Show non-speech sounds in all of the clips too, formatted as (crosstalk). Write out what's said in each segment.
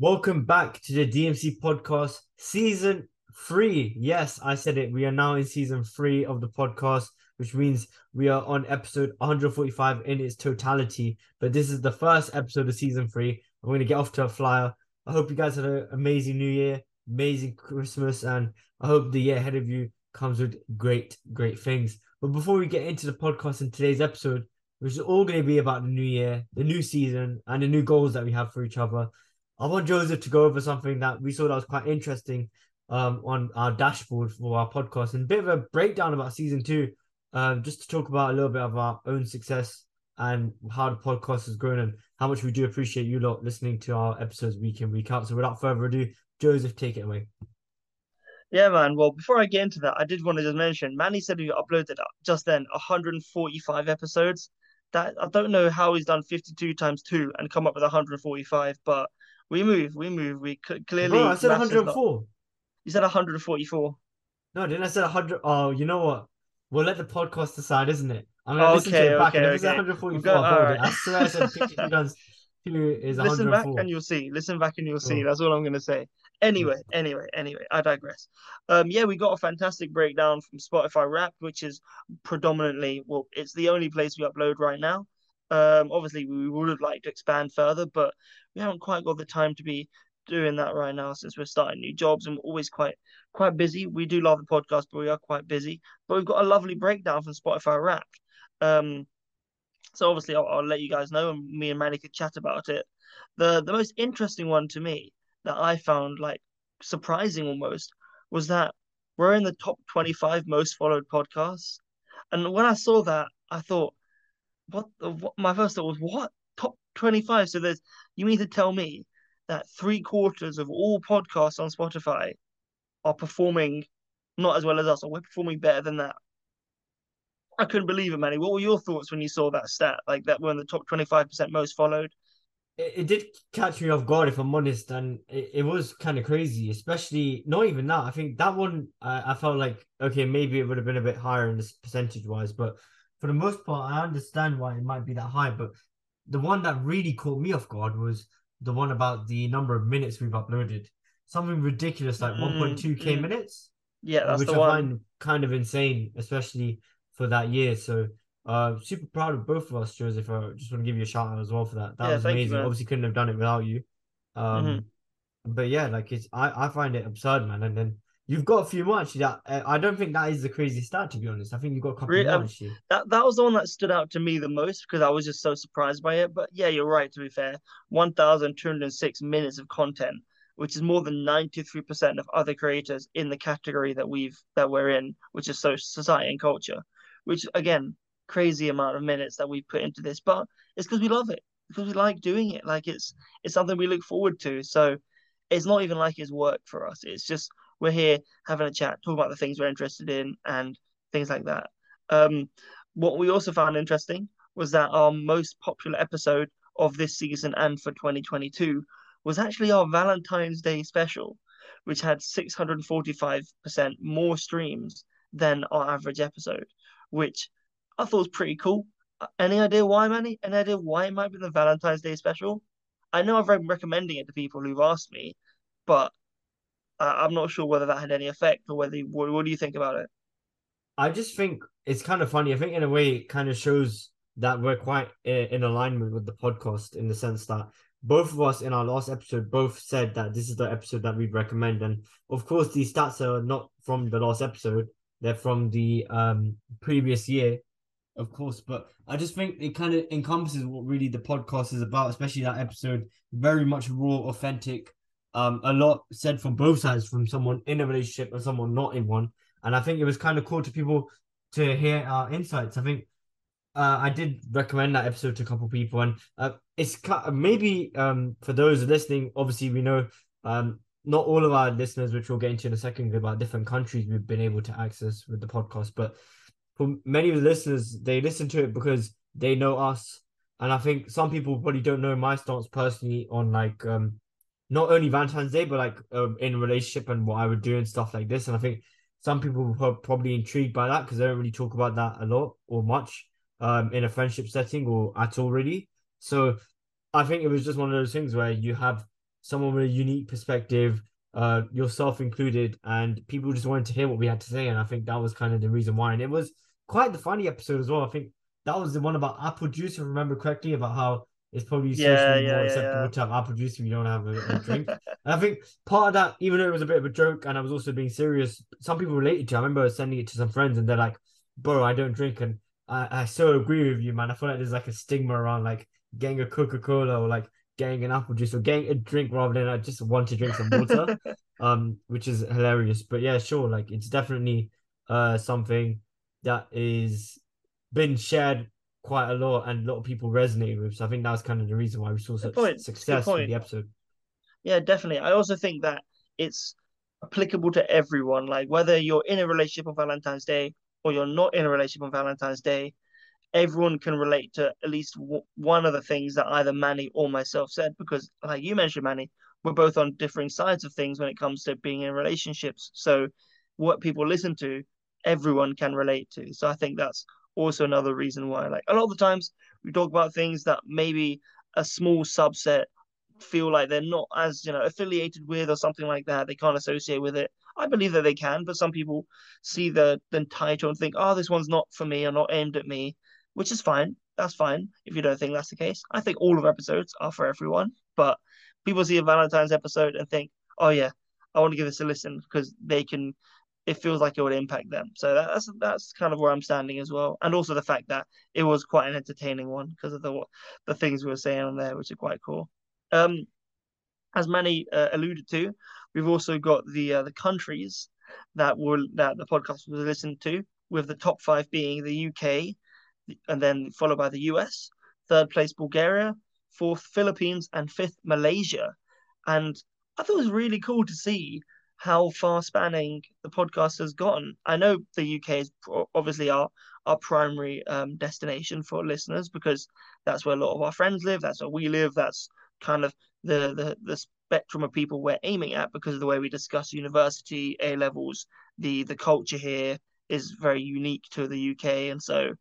Welcome back to the DMC podcast, season three. Yes, I said it. We are now in season three of the podcast, which means we are on episode 145 in its totality. But this is the first episode of season three. I'm going to get off to a flyer. I hope you guys had an amazing new year, amazing Christmas, and I hope the year ahead of you comes with great, great things. But before we get into the podcast in today's episode, which is all going to be about the new year, the new season, and the new goals that we have for each other. I want Joseph to go over something that we saw that was quite interesting um, on our dashboard for our podcast and a bit of a breakdown about season two, um, just to talk about a little bit of our own success and how the podcast has grown and how much we do appreciate you lot listening to our episodes week in, week out. So without further ado, Joseph, take it away. Yeah, man. Well, before I get into that, I did want to just mention Manny said we uploaded just then 145 episodes. That I don't know how he's done 52 times two and come up with 145, but we move, we move. We clearly. Bro, I said 104. You said 144. No, didn't I say 100? Oh, you know what? We'll let the podcast decide, isn't it? I'm gonna Okay, listen to it back. okay, and if okay. 144, We'll go- I'll hold alright. it. I swear I said 52 (laughs) times two is Listen back and you'll see. Listen back and you'll see. That's all I'm gonna say. Anyway, anyway, anyway, I digress. Um, yeah, we got a fantastic breakdown from Spotify Wrapped, which is predominantly well, it's the only place we upload right now. Um, obviously we would have liked to expand further, but we haven't quite got the time to be doing that right now since we're starting new jobs and we're always quite quite busy. We do love the podcast, but we are quite busy. But we've got a lovely breakdown from Spotify Wrapped. Um, so obviously I'll, I'll let you guys know, and me and Manny could chat about it. The the most interesting one to me that I found like surprising almost was that we're in the top 25 most followed podcasts. And when I saw that, I thought, what, what my first thought was, what? Top 25? So there's, you mean to tell me that three quarters of all podcasts on Spotify are performing not as well as us, or we're performing better than that? I couldn't believe it, Manny. What were your thoughts when you saw that stat? Like that we're in the top 25% most followed? It, it did catch me off guard, if I'm honest, and it, it was kind of crazy, especially not even that. I think that one, I, I felt like, okay, maybe it would have been a bit higher in this percentage wise, but for the most part, I understand why it might be that high. But the one that really caught me off guard was the one about the number of minutes we've uploaded. Something ridiculous like Mm, 1.2k mm. minutes. Yeah, that's which the I one. find kind of insane, especially for that year. So, uh, super proud of both of us, Joseph. I just want to give you a shout out as well for that. That Yeah, was thank you, amazing. Obviously, couldn't have done it without you. Um, Mhm. but yeah, like it's I I find it absurd, man. And then you've got a few more actually. That uh, I don't think that is the crazy stat to be honest. I think you've got a couple Re- more um, actually. That that was the one that stood out to me the most because I was just so surprised by it. But yeah, you're right. To be fair, 1,206 minutes of content, which is more than 93% of other creators in the category that we've that we're in, which is so society and culture. Which again, crazy amount of minutes that we put into this, but it's because we love it because we like doing it. Like it's it's something we look forward to. So it's not even like it's work for us. It's just we're here having a chat, talking about the things we're interested in and things like that. Um, what we also found interesting was that our most popular episode of this season and for 2022 was actually our Valentine's Day special, which had 645% more streams than our average episode, which I thought was pretty cool. Uh, Any idea why, Manny? Any idea why it might be the Valentine's Day special? I know I've been recommending it to people who've asked me, but uh, I'm not sure whether that had any effect or whether. What, what do you think about it? I just think it's kind of funny. I think in a way it kind of shows that we're quite in alignment with the podcast in the sense that both of us in our last episode both said that this is the episode that we'd recommend. And of course, these stats are not from the last episode; they're from the um previous year, of course. But I just think it kind of encompasses what really the podcast is about, especially that episode. Very much raw, authentic. Um, a lot said from both sides, from someone in a relationship and someone not in one. And I think it was kind of cool to people to hear our insights. I think uh, I did recommend that episode to a couple people, and uh, it's maybe um, for those listening. Obviously, we know um, not all of our listeners, which we'll get into in a second, about different countries we've been able to access with the podcast. But for many of the listeners, they listen to it because they know us, and I think some people probably don't know my stance personally on like um, not only Valentine's Day, but like um, in relationship and what I would do and stuff like this. And I think some people were probably intrigued by that because they don't really talk about that a lot or much um, in a friendship setting or at all really. So I think it was just one of those things where you have someone with a unique perspective, uh, yourself included, and people just wanted to hear what we had to say. And I think that was kind of the reason why. And it was quite the funny episode as well. I think that was the one about apple juice, if I remember correctly, about how it's probably socially yeah, more acceptable to have apple juice if you don't have a, a drink. and I think part of that, even though it was a bit of a joke and I was also being serious, some people related to. it. I remember sending it to some friends and they're like, "Bro, I don't drink," and I, I so agree with you, man. I feel like there's like a stigma around like getting a Coca Cola or like getting an apple juice or getting a drink rather than I just want to drink some water, (laughs) um, which is hilarious. But yeah, sure, like it's definitely uh something that is been shared quite a lot and a lot of people resonated with. So I think that was kind of the reason why we saw such point. It's a good success with the episode. Yeah, definitely. I also think that it's applicable to everyone. Like whether you're in a relationship on Valentine's Day or you're not in a relationship on Valentine's Day, everyone can relate to at least w- one of the things that either Manny or myself said. Because, like you mentioned, Manny, we're both on differing sides of things when it comes to being in relationships. So, what people listen to, everyone can relate to. So, I think that's also another reason why, like, a lot of the times we talk about things that maybe a small subset feel like they're not as you know affiliated with or something like that they can't associate with it. I believe that they can but some people see the the title and think oh this one's not for me or not aimed at me which is fine. That's fine if you don't think that's the case. I think all of episodes are for everyone but people see a valentine's episode and think oh yeah i want to give this a listen because they can it feels like it would impact them. So that's that's kind of where i'm standing as well. And also the fact that it was quite an entertaining one because of the the things we were saying on there which are quite cool. Um, as Manny uh, alluded to, we've also got the uh, the countries that will that the podcast was listened to, with the top five being the UK, and then followed by the US, third place Bulgaria, fourth Philippines, and fifth Malaysia. And I thought it was really cool to see how far spanning the podcast has gotten. I know the UK is obviously our our primary um, destination for listeners because that's where a lot of our friends live. That's where we live. That's kind of the the the spectrum of people we're aiming at because of the way we discuss university, A levels, the the culture here is very unique to the UK, and so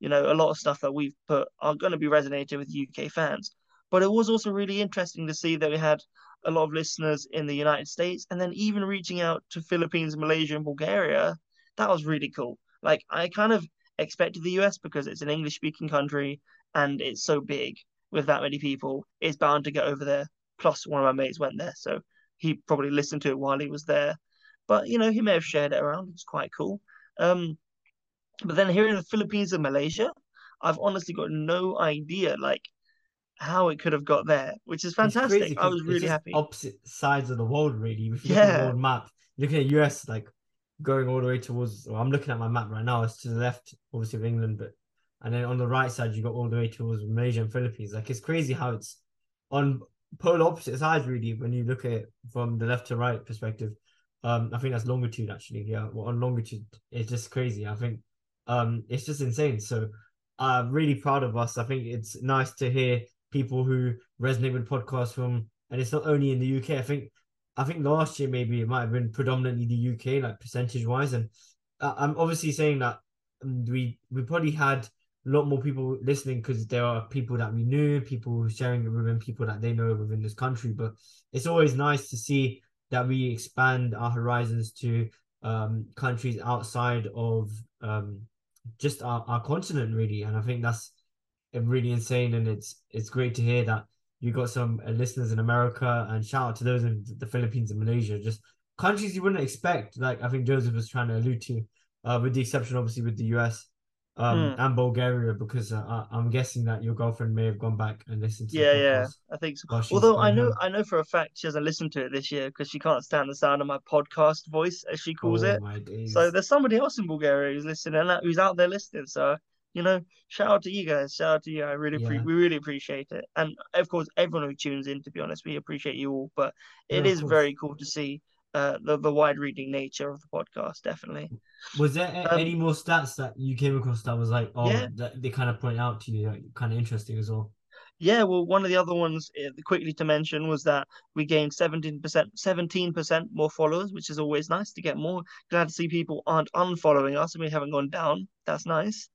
you know a lot of stuff that we've put are going to be resonating with UK fans. But it was also really interesting to see that we had a lot of listeners in the United States, and then even reaching out to Philippines, Malaysia, and Bulgaria. That was really cool. Like I kind of expected the US because it's an English speaking country and it's so big with that many people, it's bound to get over there. Plus, one of my mates went there, so he probably listened to it while he was there. But you know, he may have shared it around. It's quite cool. Um, but then here in the Philippines and Malaysia, I've honestly got no idea like how it could have got there, which is fantastic. I was really happy. opposite sides of the world, really. If you look at the Yeah. world map, looking at US, like going all the way towards. Well, I'm looking at my map right now. It's to the left, obviously of England, but and then on the right side you got all the way towards Malaysia and Philippines. Like it's crazy how it's on polar opposite sides, really. When you look at it from the left to right perspective, um, I think that's longitude actually. Yeah, well, on longitude, it's just crazy. I think, um, it's just insane. So, I'm really proud of us. I think it's nice to hear people who resonate with podcasts from, and it's not only in the UK. I think, I think last year maybe it might have been predominantly the UK, like percentage wise, and I'm obviously saying that we we probably had a lot more people listening because there are people that we knew, people sharing it within people that they know within this country. But it's always nice to see that we expand our horizons to um, countries outside of um, just our, our continent, really. And I think that's really insane, and it's it's great to hear that you got some uh, listeners in America, and shout out to those in the Philippines and Malaysia, just countries you wouldn't expect. Like I think Joseph was trying to allude to, uh, with the exception obviously with the US um, Hmm. and Bulgaria, because uh, I'm guessing that your girlfriend may have gone back and listened to Yeah, yeah, I think so. Although I know, home. I know for a fact she hasn't listened to it this year because she can't stand the sound of my podcast voice, as she calls Oh it. So there's somebody else in Bulgaria who's listening and who's out there listening. So you know, shout out to you guys. Shout out to you. I really, pre- we really appreciate it. And of course, everyone who tunes in. To be honest, we appreciate you all. But it of is very cool to see uh the the wide reading nature of the podcast. Definitely. Was there Um, any more stats that you came across that was like, oh, yeah, that they kind of point out to you, like, kind of interesting as well? Yeah, well, one of the other ones uh, quickly to mention was that we gained 17%, 17% more followers, which is always nice to get more. Glad to see people aren't unfollowing us and we haven't gone down. That's nice.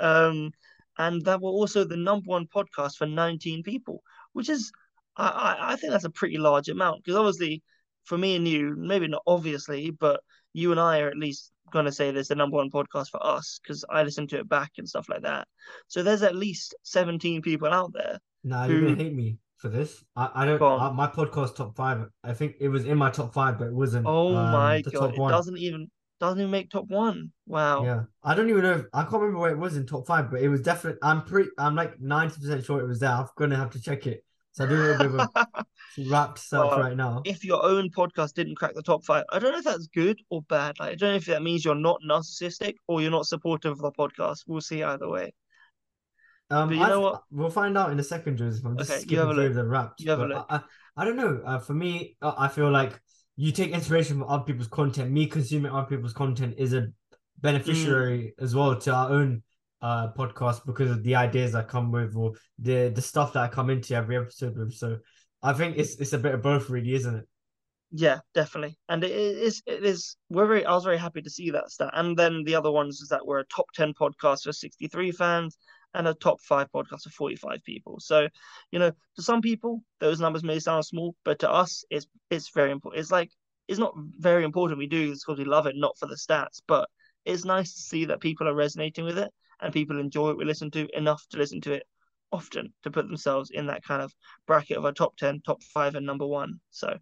Um, and that we're also the number one podcast for 19 people, which is I, I think that's a pretty large amount because obviously, for me and you, maybe not obviously, but you and I are at least going to say there's the number one podcast for us because I listen to it back and stuff like that. So there's at least 17 people out there. Nah, who- you're gonna hate me for this. I, I don't. I, my podcast top five. I think it was in my top five, but it wasn't. Oh um, my god, it one. doesn't even doesn't even make top one. Wow. Yeah, I don't even know. If, I can't remember where it was in top five, but it was definitely. I'm pretty. I'm like ninety percent sure it was there. I'm gonna have to check it. So I do a little bit of a (laughs) wrapped search Well, right now. if your own podcast didn't crack the top five, I don't know if that's good or bad. Like, I don't know if that means you're not narcissistic or you're not supportive of the podcast. We'll see either way. Um, but you I know what? We'll find out in a second, Joseph. I'm just Okay, you skipping have a through the wrapped. You have a look. I, I, I don't know. Uh, for me, uh, I feel like you take inspiration from other people's content. Me consuming other people's content is a beneficiary Mm. as well to our own uh podcast because of the ideas I come with or the the stuff that I come into every episode with. So I think it's it's a bit of both, really, isn't it? Yeah, definitely. And it is it is we're very I was very happy to see that stat. And then the other ones is that we're a top 10 podcast for 63 fans and a top five podcast for 45 people. So, you know, to some people those numbers may sound small, but to us it's it's very important. It's like it's not very important we do this because we love it, not for the stats, but it's nice to see that people are resonating with it and people enjoy what we listen to enough to listen to it often to put themselves in that kind of bracket of a top 10, top five, and number one. So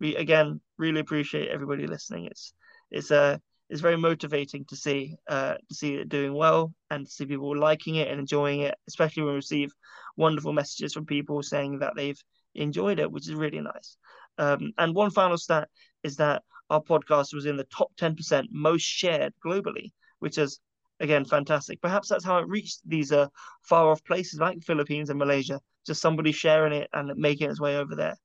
we again really appreciate everybody listening. It's it's uh it's very motivating to see uh to see it doing well and to see people liking it and enjoying it, especially when we receive wonderful messages from people saying that they've enjoyed it, which is really nice. Um, and one final stat is that our podcast was in the top 10% most shared globally, which is again fantastic. Perhaps that's how it reached these uh, far off places like Philippines and Malaysia. Just somebody sharing it and making its way over there.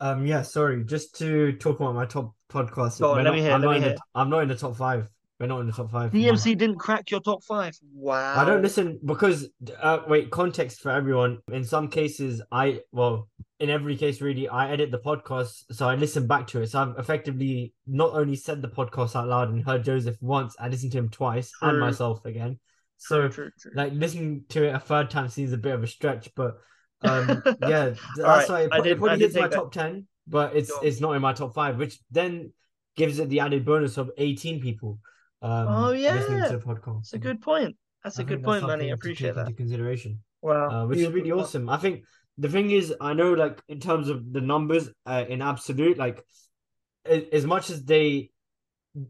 Um, yeah, sorry, just to talk about my top podcast. On, let not- me hear, I'm let not me hear. the, I'm not in the top five. We're not in the top five. for my- DMC didn't crack your top five. Wow. I don't listen because uh, wait, context for everyone. In some cases, I well, in every case, really, I edit the podcast, so I listen back to it. So I've effectively not only said the podcast out loud and heard Joseph once, I listened to him twice and myself again. So True, true. like listening to it a third time seems a bit of a stretch, but um, (laughs) yeah, that's Alright, why it, I did- it probably I did hits my that. top ten, but it's Go it's not in my top five, which then gives it the added bonus of eighteen people. Um, Oh, listening yeah. to the podcast. That's a good point. That's I a good that's point, Manny. I appreciate that. into consideration, Wow. uh, which is really Beautiful. awesome. I think the thing is, I know, like in terms of the numbers, uh, in absolute, like as much as they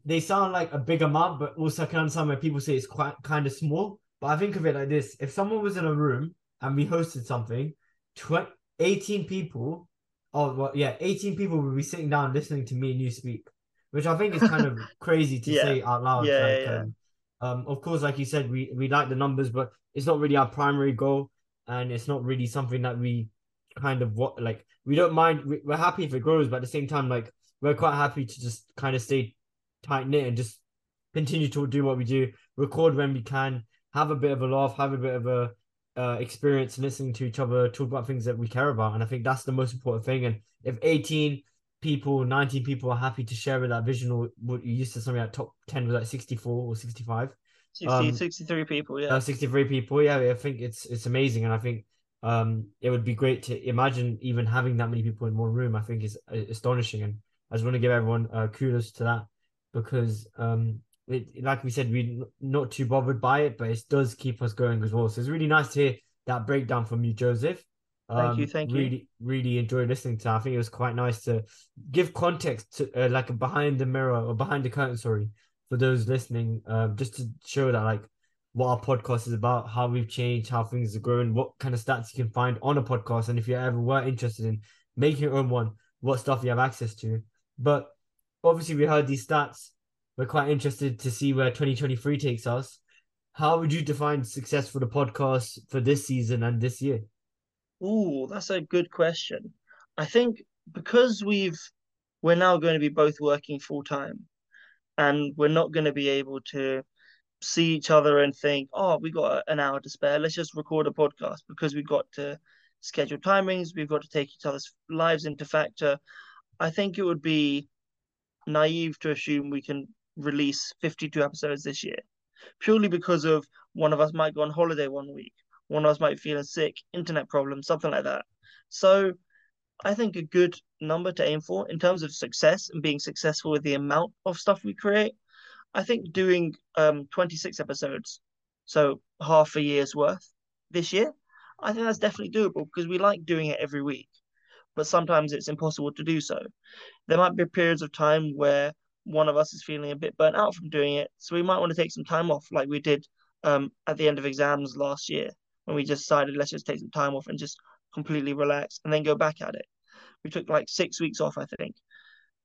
they sound like a big amount, but also I can understand where people say it's quite kind of small. But I think of it like this: if someone was in a room and we hosted something, 20, 18 people, oh well, yeah, 18 people would be sitting down listening to me and you speak, which I think is kind of (laughs) crazy to Yeah. say out loud. Yeah, like, yeah. Um, um, of course, like you said, we we like the numbers, but it's not really our primary goal, and it's not really something that we kind of what like we don't mind. We, we're happy if it grows, but at the same time, like we're quite happy to just kind of stay tight knit and just continue to do what we do, record when we can, have a bit of a laugh, have a bit of a uh, experience listening to each other, talk about things that we care about, and I think that's the most important thing. And if eighteen people, 19 people are happy to share with that vision, or what you used to something like top 10 was like 64 or 65 60, Um, 63 people, yeah. uh, 63 people yeah i think it's it's amazing. And i think um it would be great to imagine even having that many people in one room i think is uh, astonishing. And i just want to give everyone uh, kudos to that because um it, like we said we're not too bothered by it but it does keep us going as well. So it's really nice to hear that breakdown from you joseph Thank you, Um, thank you. really really enjoyed listening to that. i think it was quite nice to give context to uh, like a behind the mirror or behind the curtain sorry for those listening uh, just to show that like what our podcast is about, how we've changed, how things are growing, what kind of stats you can find on a podcast, and if you ever were interested in making your own one, what stuff you have access to. But obviously, we heard these stats. We're quite interested to see where 2023 takes us. How would you define success for the podcast for this season and this year? Ooh, that's a good question. I think because we've we're now going to be both working full time and we're not going to be able to see each other and think, oh, we got an hour to spare. Let's just record a podcast because we've got to schedule timings, we've got to take each other's lives into factor. I think it would be naive to assume we can release 52 episodes this year purely because of one of us might go on holiday one week, one of us might feeling sick, internet problems, something like that. So I think a good number to aim for in terms of success and being successful with the amount of stuff we create. I think doing um 26 episodes, so half a year's worth this year, I think that's definitely doable because we like doing it every week. But sometimes it's impossible to do so. There might be periods of time where one of us is feeling a bit burnt out from doing it, so we might want to take some time off, like we did um at the end of exams last year when we just decided let's just take some time off and just completely relax and then go back at it. We took like six weeks off, I think.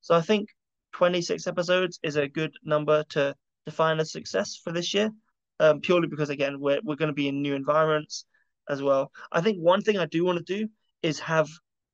So I think 26 episodes is a good number to define as success for this year, um, purely because again we're we're going to be in new environments as well. I think one thing I do want to do is have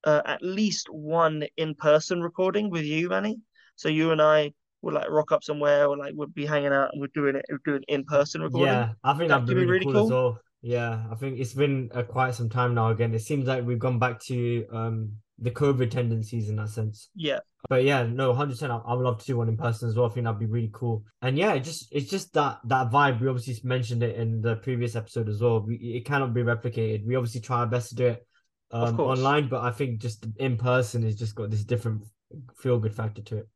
uh, at least one in-person recording with you, Manny. So you and I would like rock up somewhere or like would be hanging out and we're doing it we're doing in-person recording. Yeah, I think That that'd be really, really cool, cool. Yeah, I think it's been uh, quite some time now. Again, it seems like we've gone back to um the COVID tendencies in that sense. Yeah. But yeah, no, hundred percent. I, I would love to do one in person as well. I think that'd be really cool. And yeah, it just it's just that that vibe. We obviously mentioned it in the previous episode as well. We, it cannot be replicated. We obviously try our best to do it um online, but I think just in person has just got this different feel good factor to it.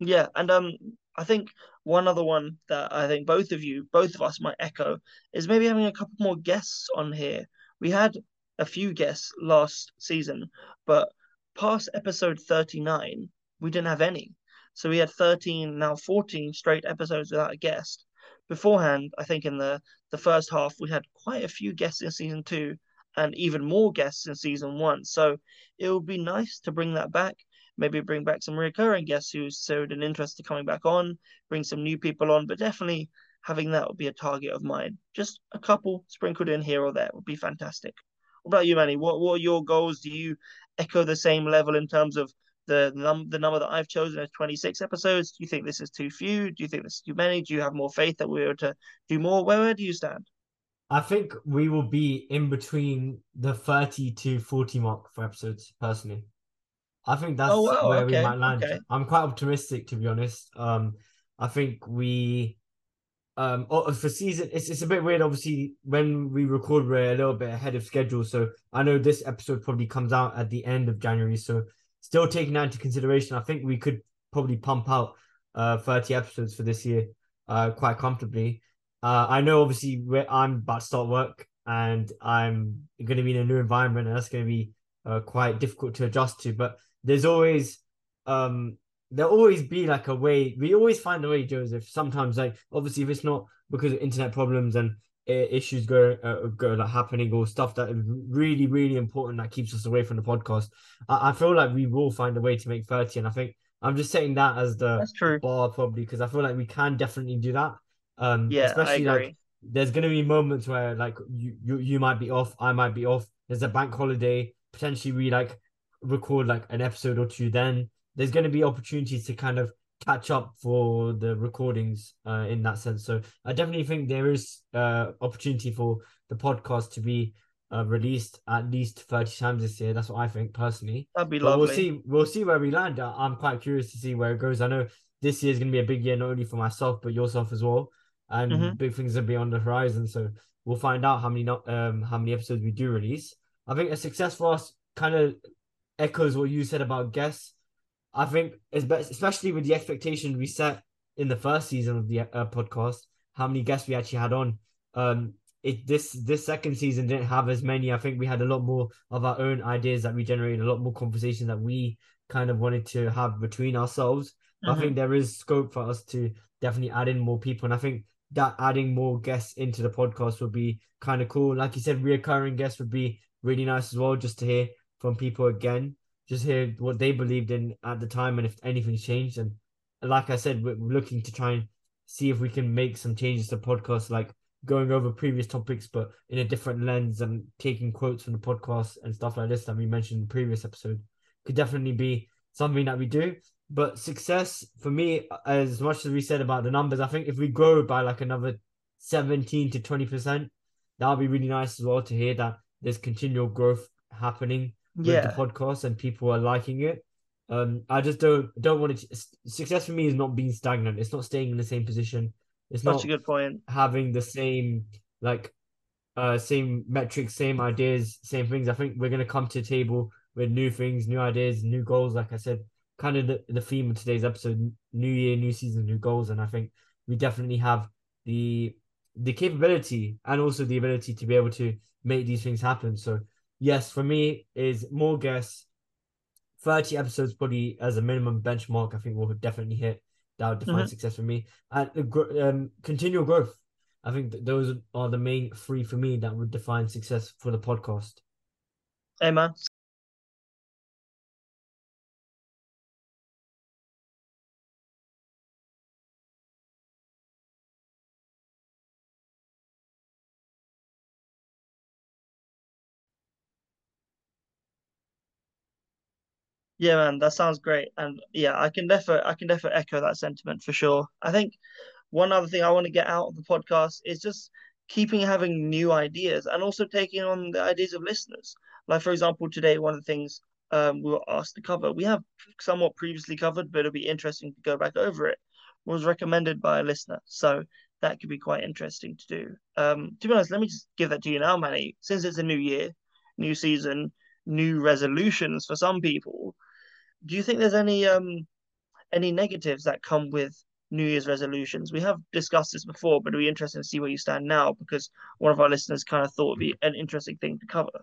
Yeah, and um, I think one other one that I think both of you, both of us might echo is maybe having a couple more guests on here. We had a few guests last season, but past episode 39, we didn't have any. So we had 13, now 14 straight episodes without a guest. Beforehand, I think in the the first half we had quite a few guests in season two and even more guests in season one. So it would be nice to bring that back maybe bring back some recurring guests who showed an interest in coming back on, bring some new people on, but definitely having that would be a target of mine. Just a couple sprinkled in here or there would be fantastic. What about you, Manny? What what are your goals? Do you echo the same level in terms of the num the number that I've chosen as 26 episodes? Do you think this is too few? Do you think this is too many? Do you have more faith that we're to do more? Where, where do you stand? I think we will be in between the 30 to 40 mark for episodes, personally. I think that's Oh wow, where we might land. okay. I'm quite optimistic to be honest. Um, I think we um oh, for season it's it's a bit weird. Obviously, when we record, we're a little bit ahead of schedule. So I know this episode probably comes out at the end of January. So still taking that into consideration, I think we could probably pump out uh 30 episodes for this year uh quite comfortably. Uh, I know obviously where I'm about to start work and I'm going to be in a new environment and that's going to be uh, quite difficult to adjust to. But there's always um there'll always be like a way. We always find a way, Joseph. Sometimes like obviously if it's not because of internet problems and uh, issues go uh, go like happening or stuff that is really really important that keeps us away from the podcast. I, I feel like we will find a way to make thirty, and I think I'm just setting that as the bar probably because I feel like we can definitely do that. Um, Yeah, I especially like there's gonna be moments where like you you you might be off, I might be off. There's a bank holiday. Potentially we like record like an episode or two. Then there's gonna be opportunities to kind of catch up for the recordings uh, in that sense. So I definitely think there is uh opportunity for the podcast to be uh, released at least 30 times this year. That's what I think personally. That'd be But we'll see. We'll see where we land. I'm quite curious to see where it goes. I know this year is going to be a big year, not only for myself but yourself as well, and Mhm. big things are be on the horizon. So we'll find out how many not um how many episodes we do release. I think a success for us kind of echoes what you said about guests. I think espe- especially with the expectation we set in the first season of the uh, podcast, how many guests we actually had on. Um, it this this second season didn't have as many. I think we had a lot more of our own ideas that we generated, a lot more conversation that we kind of wanted to have between ourselves. But I think there is scope for us to definitely add in more people, and I think that adding more guests into the podcast would be kind of cool. Like you said, reoccurring guests would be really nice as well, just to hear from people again, just hear what they believed in at the time, and if anything's changed. And like I said, we're looking to try and see if we can make some changes to podcast, like going over previous topics, but in a different lens and taking quotes from the podcast and stuff like this that we mentioned in the previous episode could definitely be something that we do. But success for me, as much as we said about the numbers, I think if we grow by like another 17 to 20%, that would be really nice as well to hear that there's continual growth happening with the Yeah, podcast and people are liking it. Um, I just don't don't want it. To, success for me is not being stagnant. It's not staying in the same position. It's such not a good point. having the same like uh, same metrics, same ideas, same things. I think we're gonna come to the table with new things, new ideas, new goals. Like I said, kind of the, the theme of today's episode: new year, new season, new goals. And I think we definitely have the the capability and also the ability to be able to make these things happen. So yes, for me is more guests. 30 episodes probably as a minimum benchmark, I think we'll definitely hit. That would define mm-hmm. success for me. And um, continual growth. I think those are the main three for me that would define success for the podcast. Hey, man. Yeah, man, that sounds great. And yeah, I can definitely I can definitely echo that sentiment for sure. I think one other thing I want to get out of the podcast is just keeping having new ideas and also taking on the ideas of listeners. Like for example, today one of the things um, we were asked to cover, we have somewhat previously covered, but it'll be interesting to go back over it. Was recommended by a listener, so that could be quite interesting to do. Um, to be honest, let me just give that to you now, Manny. Since it's a new year, new season, new resolutions for some people, do you think there's any um any negatives that come with New Year's resolutions? We have discussed this before, but it'd be interesting to see where you stand now because one of our listeners kind of thought it'd be an interesting thing to cover.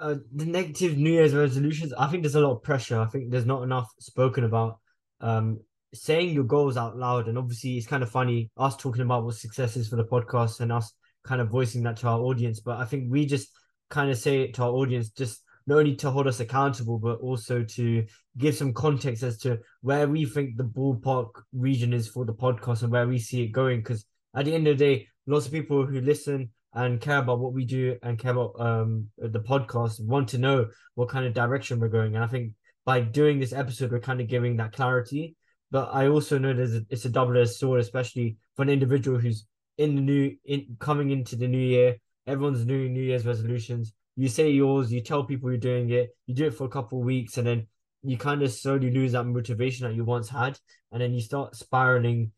Uh, the negative New Year's resolutions, I think there's a lot of pressure. I think there's not enough spoken about. Um, saying your goals out loud, and obviously it's kind of funny us talking about what success is for the podcast and us kind of voicing that to our audience. But I think we just kind of say it to our audience just not only to hold us accountable, but also to give some context as to where we think the ballpark region is for the podcast and where we see it going. Because at the end of the day, lots of people who listen and care about what we do and care about um the podcast want to know what kind of direction we're going. And I think by doing this episode, we're kind of giving that clarity. But I also know there's a, it's a double-edged sword, especially for an individual who's in the new in coming into the new year. Everyone's doing New Year's resolutions you say yours, you tell people you're doing it, you do it for a couple of weeks, and then you kind of slowly lose that motivation that you once had, and then you start spiraling.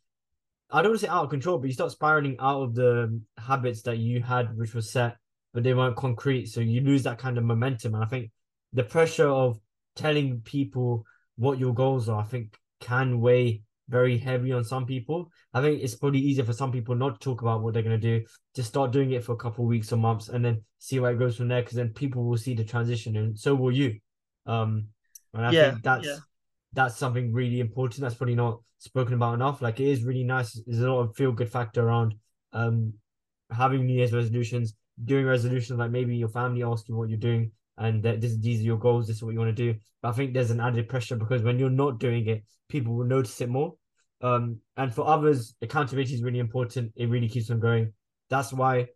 I don't want to say out of control, but you start spiraling out of the habits that you had, which were set, but they weren't concrete. So you lose that kind of momentum. And I think the pressure of telling people what your goals are, I think, can weigh very heavy on some people. I think it's probably easier for some people not to talk about what they're going to do, just start doing it for a couple weeks or months and then see where it goes from there because then people will see the transition and so will you. Um, and I yeah, think that's yeah. that's something really important. That's probably not spoken about enough. Like it is really nice. There's a lot of feel good factor around um having New Year's resolutions, doing resolutions like maybe your family asks you what you're doing and that this these are your goals, this is what you want to do. But I think there's an added pressure because when you're not doing it, people will notice it more. Um, and for others, accountability is really important. It really keeps them going. That's why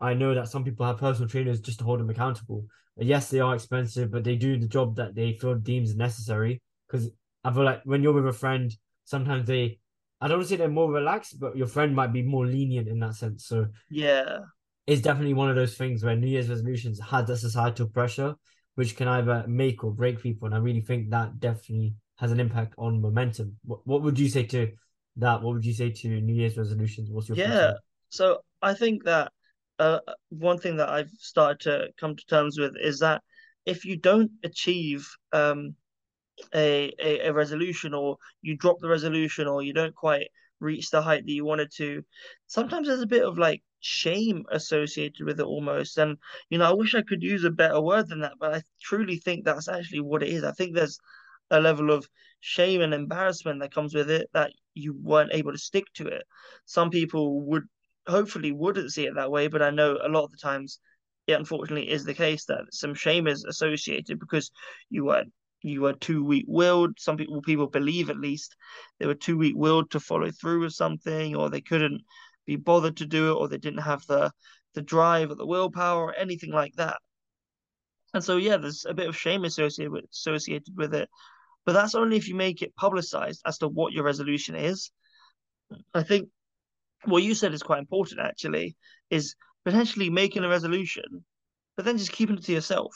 I know that some people have personal trainers just to hold them accountable. Yes, they are expensive, but they do the job that they feel deems necessary. Because I feel like when you're with a friend, sometimes they, I don't want to say they're more relaxed, but your friend might be more lenient in that sense. So yeah, is definitely one of those things where New Year's resolutions had that societal pressure, which can either make or break people. And I really think that definitely has an impact on momentum. What, what would you say to that? What would you say to New Year's resolutions? What's your yeah? So I think that uh, one thing that I've started to come to terms with is that if you don't achieve um, a, a, a resolution or you drop the resolution or you don't quite reach the height that you wanted to, sometimes there's a bit of like shame associated with it almost. And, you know, I wish I could use a better word than that, but I truly think that's actually what it is. I think there's a level of shame and embarrassment that comes with it that you weren't able to stick to it. Some people would hopefully wouldn't see it that way, but I know a lot of the times it unfortunately is the case that some shame is associated because you weren't you were too weak willed. Some people people believe at least they were too weak willed to follow through with something, or they couldn't be bothered to do it, or they didn't have the the drive or the willpower or anything like that. And so yeah, there's a bit of shame associated with associated with it. But that's only if you make it publicized as to what your resolution is. I think what you said is quite important actually, is potentially making a resolution, but then just keeping it to yourself.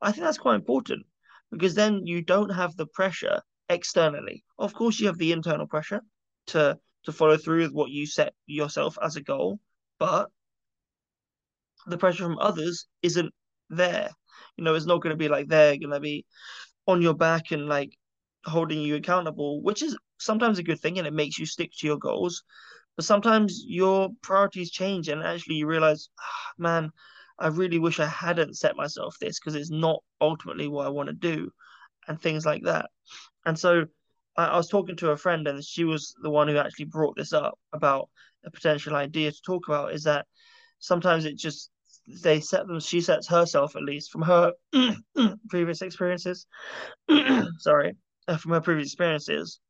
I think that's quite important because then you don't have the pressure externally. Of course, you have the internal pressure to to follow through with what you set yourself as a goal, but the pressure from others isn't there. You know, it's not going to be like they're going to be on your back and like holding you accountable, which is sometimes a good thing and it makes you stick to your goals. But sometimes your priorities change and actually you realize, oh, man, I really wish I hadn't set myself this because it's not ultimately what I want to do and things like that. And so I, I was talking to a friend and she was the one who actually brought this up about a potential idea to talk about is that sometimes it just they set them she sets herself at least from her (clears throat) previous experiences (clears throat) sorry uh, from her previous experiences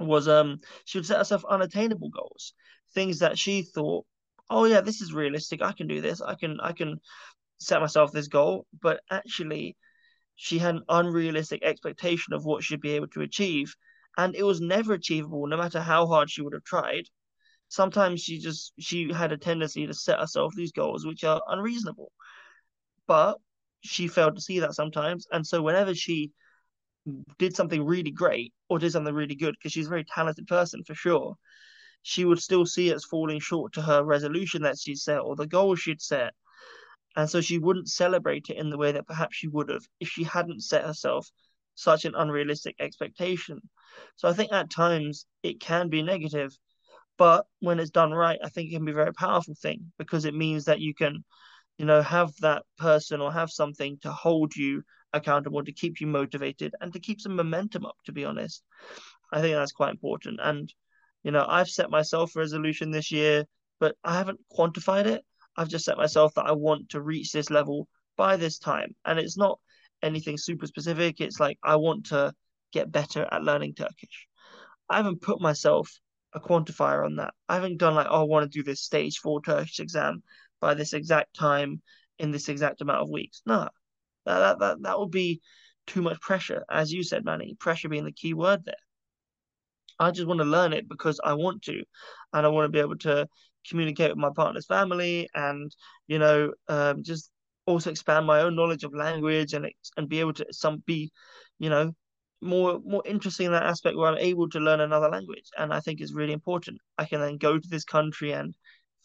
was um she would set herself unattainable goals things that she thought oh yeah this is realistic. I can do this. I can i can set myself this goal. But actually she had an unrealistic expectation of what she'd be able to achieve. And it was never achievable no matter how hard she would have tried. Sometimes she just she had a tendency to set herself these goals which are unreasonable. But she failed to see that sometimes. And so whenever she did something really great or did something really good because she's a very talented person for sure she would still see it as falling short to her resolution that she set or the goal she'd set and so she wouldn't celebrate it in the way that perhaps she would have if she hadn't set herself such an unrealistic expectation so i think at times it can be negative but when it's done right, I think it can be a very powerful thing because it means that you can, you know, have that person or have something to hold you accountable, to keep you motivated, and to keep some momentum up, to be honest. I think that's quite important. And, you know, I've set myself a resolution this year, but I haven't quantified it. I've just set myself that I want to reach this level by this time. And it's not anything super specific. It's like I want to get better at learning Turkish. I haven't put myself a quantifier on that. I haven't done like, oh, I want to do this stage four Turkish exam by this exact time in this exact amount of weeks. No, that that that, that would be too much pressure, as you said, Manny. Pressure being the key word there. I just want to learn it because I want to, and I want to be able to communicate with my partner's family, and you know, um, just also expand my own knowledge of language and and be able to some be, you know, more more interesting in that aspect where I'm able to learn another language, and I think is really important. I can then go to this country and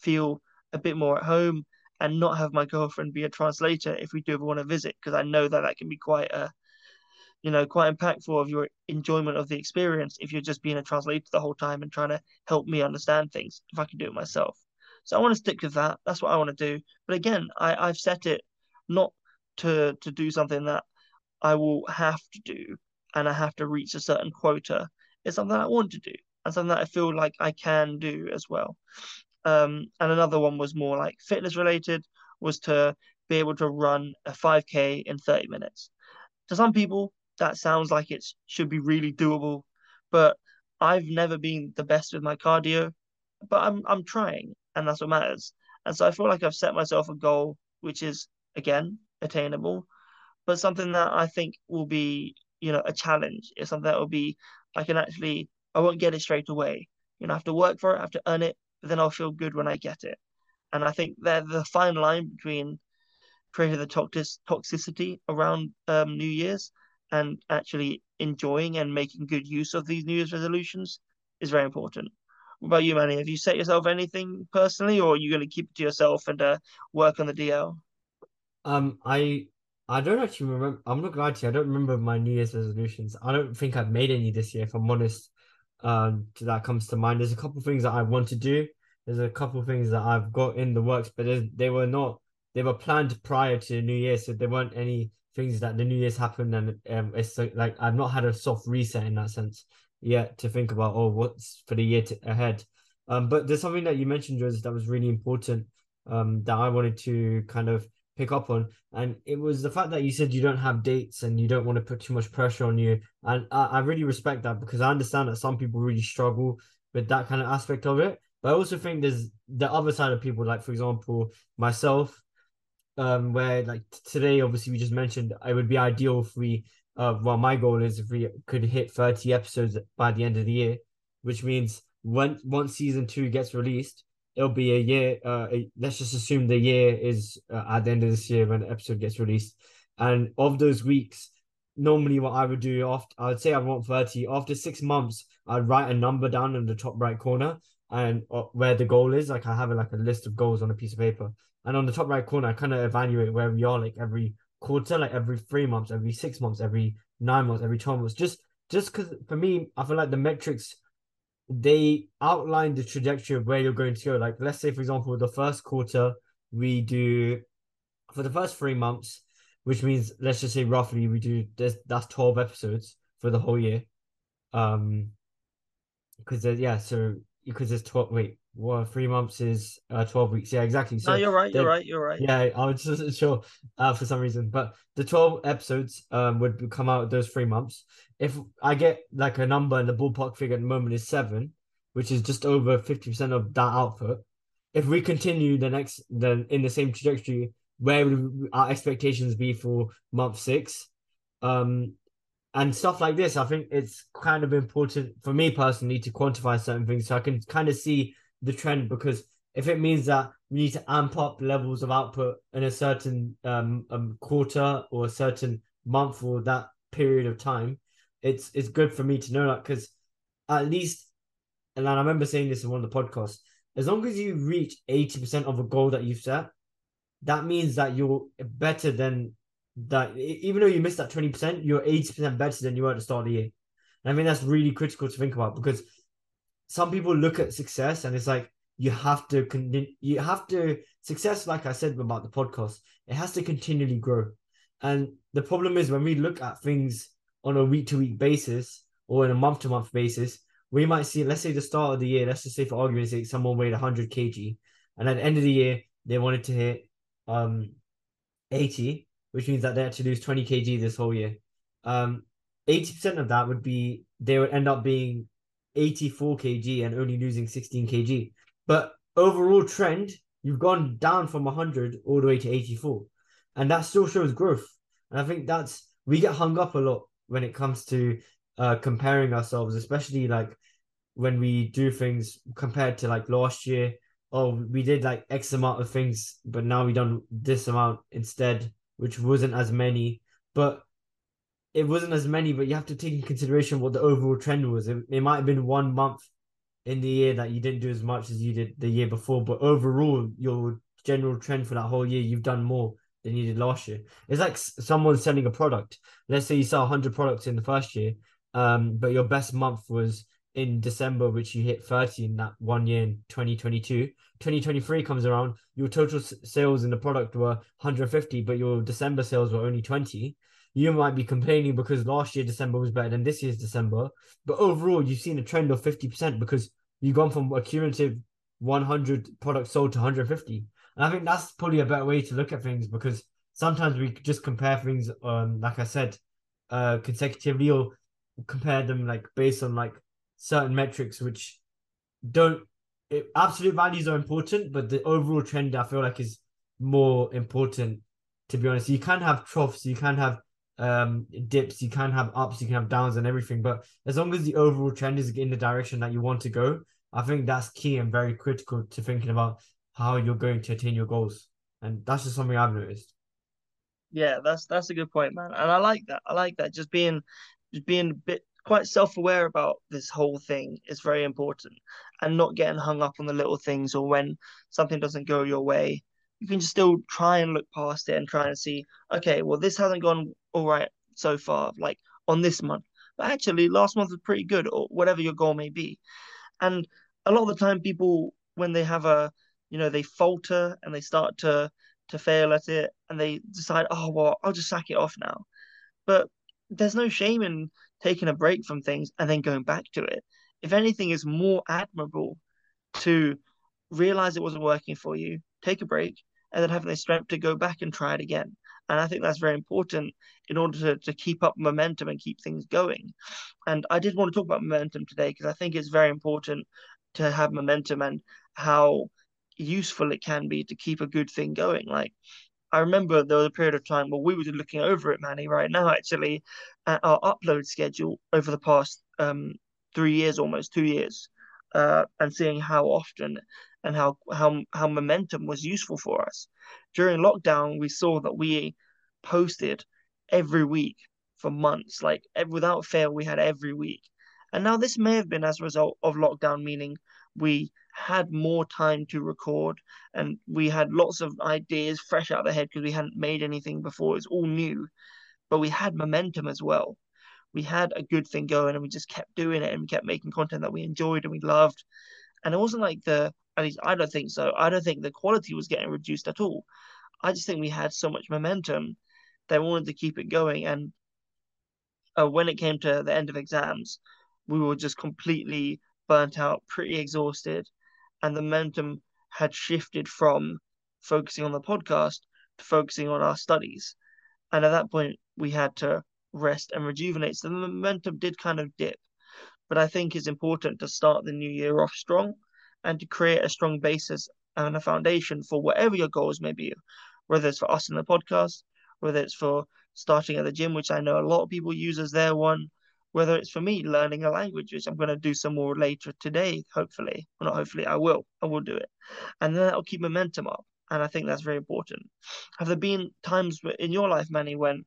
feel a bit more at home, and not have my girlfriend be a translator if we do ever want to visit, because I know that that can be quite a, you know, quite impactful of your enjoyment of the experience if you're just being a translator the whole time and trying to help me understand things. If I can do it myself, so I want to stick with that. That's what I want to do. But again, I I've set it not to to do something that I will have to do and I have to reach a certain quota It's something I want to do and something that I feel like I can do as well. Um, and another one was more like fitness related, was to be able to run a 5K in 30 minutes. To some people, that sounds like it should be really doable, but I've never been the best with my cardio, but I'm I'm trying, and that's what matters. And so I feel like I've set myself a goal which is again attainable, but something that I think will be you know, a challenge. It's something that will be I can actually I won't get it straight away. You know, I have to work for it, I have to earn it, but then I'll feel good when I get it. And I think that the fine line between creating the toxic toxicity around um, New Year's and actually enjoying and making good use of these New Year's resolutions is very important. What about you, Manny? Have you set yourself anything personally, or are you going to keep it to yourself and uh, work on the DL? Um, I I don't actually remember. I'm not glad to. I don't remember my New Year's resolutions. I don't think I've made any this year, if I'm honest. Um, that comes to mind. There's a couple things that I want to do. There's a couple things that I've got in the works, but they were not. They were planned prior to New Year, so there weren't any things that the New Year's happened, and um, it's like, I've not had a soft reset in that sense yet to think about. Oh, what's for the year to, ahead? Um, but there's something that you mentioned, Joseph, that was really important. Um, that I wanted to kind of pick up on. And it was the fact that you said you don't have dates and you don't want to put too much pressure on you. And I, I really respect that because I understand that some people really struggle with that kind of aspect of it. But I also think there's the other side of people, like for example, myself, um, where like today, obviously we just mentioned it would be ideal if we uh well my goal is if we could hit 30 episodes by the end of the year, which means when once season two gets released, it'll be a year. Uh, a, let's just assume the year is uh, at the end of this year when the episode gets released, and of those weeks, normally what I would do after I would say I want thirty. After six months, I'd write a number down in the top right corner and uh, where the goal is. Like I have like a list of goals on a piece of paper, and on the top right corner, I kind of evaluate where we are like every quarter, like every three months, every six months, every nine months, every twelve months. Just just because for me, I feel like the metrics they outline the trajectory of where you're going to go. Like let's say, for example, the first quarter we do for the first three months, which means let's just say roughly we do this that's 12 episodes for the whole year. Um because yeah, so because there's 12 wait, well, three months is uh 12 weeks. Yeah, exactly. So no, you're right, you're right, you're right. Yeah, I was (laughs) just sure uh for some reason. But the 12 episodes um would come out those three months. If I get like a number and the ballpark figure at the moment is seven, which is just over 50% of that output. If we continue the next then in the same trajectory, where would our expectations be for month six? Um and stuff like this, I think it's kind of important for me personally to quantify certain things so I can kind of see the trend because if it means that we need to amp up levels of output in a certain um, um quarter or a certain month or that period of time, it's it's good for me to know that because at least, and I remember saying this in one of the podcasts, as long as you reach eighty percent of a goal that you've set, that means that you're better than that. Even though you missed that twenty percent, you're eighty percent better than you were at the start of the year. And I mean that's really critical to think about because some people look at success and it's like you have to con- you have to success like i said about the podcast it has to continually grow. And the problem is when we look at things on a week to week basis or in a month to month basis we might see let's say the start of the year let's just say for argument's sake someone weighed 100 kg and at the end of the year they wanted to hit um 80 which means that they had to lose 20 kg this whole year. Um 80% of that would be they would end up being 84 kg and only losing 16 kg. But overall trend, you've gone down from 100 all the way to 84. And that still shows growth. And I think that's, we get hung up a lot when it comes to uh, comparing ourselves, especially like when we do things compared to like last year. Oh, we did like X amount of things, but now we done this amount instead, which wasn't as many. But it wasn't as many, but you have to take in consideration what the overall trend was. It, it might have been one month in the year that you didn't do as much as you did the year before, but overall, your general trend for that whole year, you've done more than you did last year. It's like someone selling a product. Let's say you sell 100 products in the first year, um, but your best month was in December, which you hit 30 in that one year in 2022. 2023 comes around, your total sales in the product were 150, but your December sales were only 20 you might be complaining because last year December was better than this year's December. But overall, you've seen a trend of 50% because you've gone from a cumulative 100 products sold to 150. And I think that's probably a better way to look at things because sometimes we just compare things, um, like I said, uh, consecutively or compare them like based on like certain metrics which don't it, absolute values are important, but the overall trend I feel like is more important. To be honest, you can have troughs, you can have um dips you can have ups you can have downs and everything but as long as the overall trend is in the direction that you want to go i think that's key and very critical to thinking about how you're going to attain your goals. And that's just something i've noticed. Yeah that's that's a good point man. And i like that. I like that. Just being just being a bit quite self-aware about this whole thing is very important. And not getting hung up on the little things or when something doesn't go your way. You can just still try and look past it and try and see, okay, well, this hasn't gone all right so far, like on this month. But actually, last month was pretty good, or whatever your goal may be. And a lot of the time, people, when they have a, you know, they falter and they start to to fail at it, and they decide, oh well, I'll just sack it off now. But there's no shame in taking a break from things and then going back to it. If anything, is more admirable to realize it wasn't working for you, take a break, and then having the strength to go back and try it again. And I think that's very important in order to, to keep up momentum and keep things going. And I did want to talk about momentum today because I think it's very important to have momentum and how useful it can be to keep a good thing going. Like I remember there was a period of time where we were looking over it, Manny, right now actually, at our upload schedule over the past um, three years, almost two years, uh, and seeing how often and how how how momentum was useful for us. During lockdown, we saw that we posted every week for months, like without fail, we had every week. And now this may have been as a result of lockdown, meaning we had more time to record and we had lots of ideas fresh out of the head because we hadn't made anything before. It's all new, but we had momentum as well. We had a good thing going and we just kept doing it and we kept making content that we enjoyed and we loved. And it wasn't like the, at least I don't think so. I don't think the quality was getting reduced at all. I just think we had so much momentum that we wanted to keep it going. And uh, when it came to the end of exams, we were just completely burnt out, pretty exhausted and the momentum had shifted from focusing on the podcast to focusing on our studies. And at that point, we had to rest and rejuvenate. So the momentum did kind of dip. But I think it's important to start the new year off strong and to create a strong basis and a foundation for whatever your goals may be, whether it's for us in the podcast, whether it's for starting at the gym, which I know a lot of people use as their one, whether it's for me learning a language, which I'm going to do some more later today, hopefully. Well, not hopefully, I will. I will do it. And then that'll keep momentum up. And I think that's very important. Have there been times in your life, Manny, when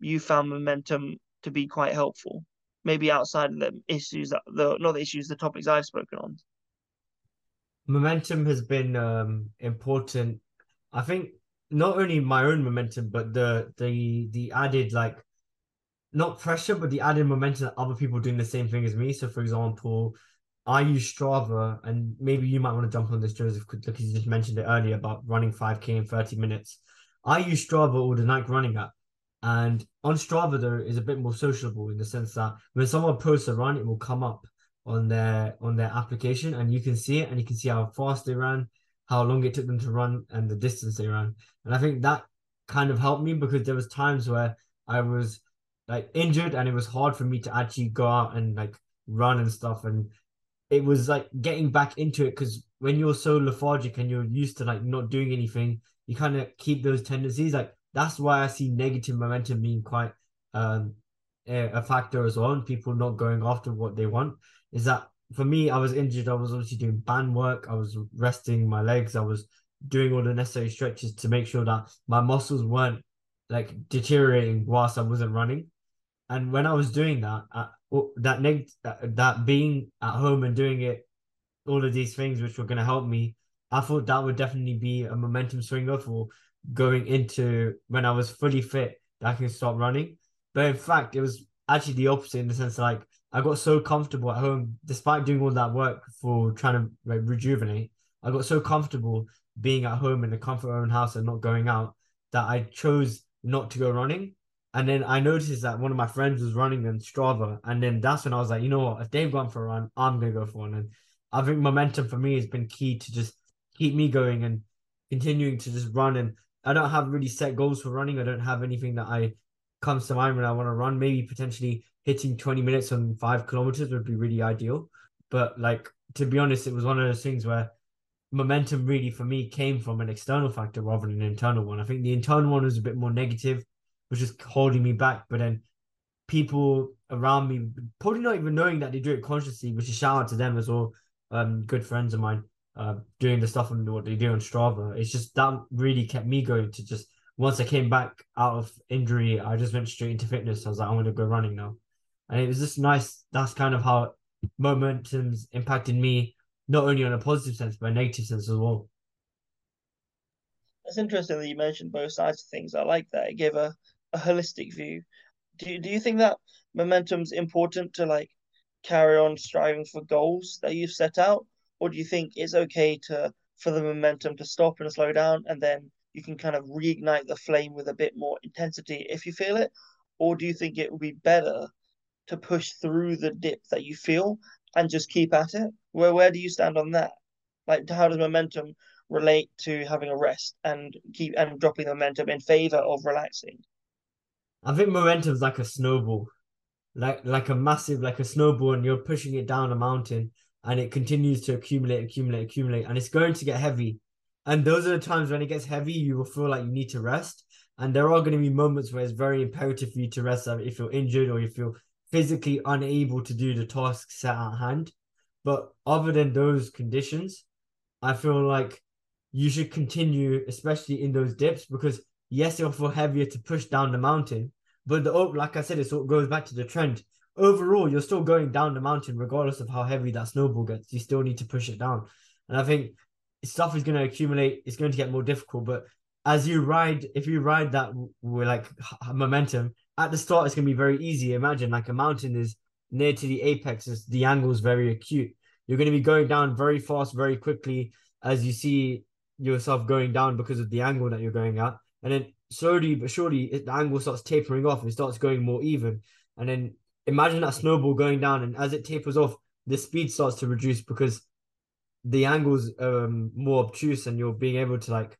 you found momentum to be quite helpful? Maybe outside of the issues that the not the issues, the topics I've spoken on. Momentum has been um important. I think not only my own momentum, but the the the added like not pressure, but the added momentum that other people doing the same thing as me. So, for example, I use Strava, and maybe you might want to jump on this, Joseph, because you just mentioned it earlier about running 5K in 30 minutes. I use Strava or the Nike Running app. And on Strava, though is a bit more sociable in the sense that when someone posts a run, it will come up on their on their application, and you can see it, and you can see how fast they ran, how long it took them to run, and the distance they ran. And I think that kind of helped me because there was times where I was like injured and it was hard for me to actually go out and like run and stuff and it was like getting back into it because when you're so lethargic and you're used to like not doing anything you kind of keep those tendencies like that's why i see negative momentum being quite um a, factor as well and people not going after what they want is that for me i was injured. I was obviously doing band work. I was resting my legs. I was doing all the necessary stretches to make sure that my muscles weren't like deteriorating whilst i wasn't running. And when I was doing that, uh, that neg- that being at home and doing it, all of these things which were going to help me, I thought that would definitely be a momentum swinger for going into when I was fully fit that I can start running. But in fact, it was actually the opposite in the sense like I got so comfortable at home, despite doing all that work for trying to like, rejuvenate. I got so comfortable being at home in the comfort of my own house and not going out that I chose not to go running. And then I noticed that one of my friends was running on Strava. And then that's when I was like, you know what? If they've gone for a run, I'm going to go for one. And I think momentum for me has been key to just keep me going and continuing to just run. And I don't have really set goals for running. I don't have anything that I comes to mind when I want to run. Maybe potentially hitting 20 minutes on five kilometers would be really ideal. But like, to be honest, it was one of those things where momentum really for me came from an external factor rather than an internal one. I think the internal one was a bit more negative was just holding me back. But then people around me, probably not even knowing that they do it consciously, which is shout out to them as well. Um, good friends of mine, uh, doing the stuff and what they do on Strava. It's just that really kept me going to just once I came back out of injury, I just went straight into fitness. I was like, I'm gonna go running now. And it was just nice. That's kind of how momentum's impacted me, not only on a positive sense, but a negative sense as well. It's interesting that you mentioned both sides of things. I like that. It gave a a holistic view. Do you, do you think that momentum's important to like carry on striving for goals that you've set out, or do you think it's okay to for the momentum to stop and slow down, and then you can kind of reignite the flame with a bit more intensity if you feel it, or do you think it would be better to push through the dip that you feel and just keep at it? Where where do you stand on that? Like, how does momentum relate to having a rest and keep and dropping the momentum in favor of relaxing? I think momentum's like a snowball, like like a massive like a snowball, and you're pushing it down a mountain, and it continues to accumulate, accumulate, accumulate, and it's going to get heavy. And those are the times when it gets heavy, you will feel like you need to rest. And there are going to be moments where it's very imperative for you to rest um, if you're injured or if you're physically unable to do the task set at hand. But other than those conditions, I feel like you should continue, especially in those dips, because yes, it'll feel heavier to push down the mountain, but the like I said, it sort of goes back to the trend. Overall you're still going down the mountain regardless of how heavy that snowball gets. You still need to push it down, and I think stuff is going to accumulate. It's going to get more difficult, but as you ride, if you ride that with like momentum at the start, it's going to be very easy. Imagine like a mountain is near to the apex, the angle is very acute. You're going to be going down very fast, very quickly as you see yourself going down because of the angle that you're going at. And then slowly but surely, the angle starts tapering off and starts going more even. And then imagine that snowball going down, and as it tapers off, the speed starts to reduce because the angle's um more obtuse, and you're being able to like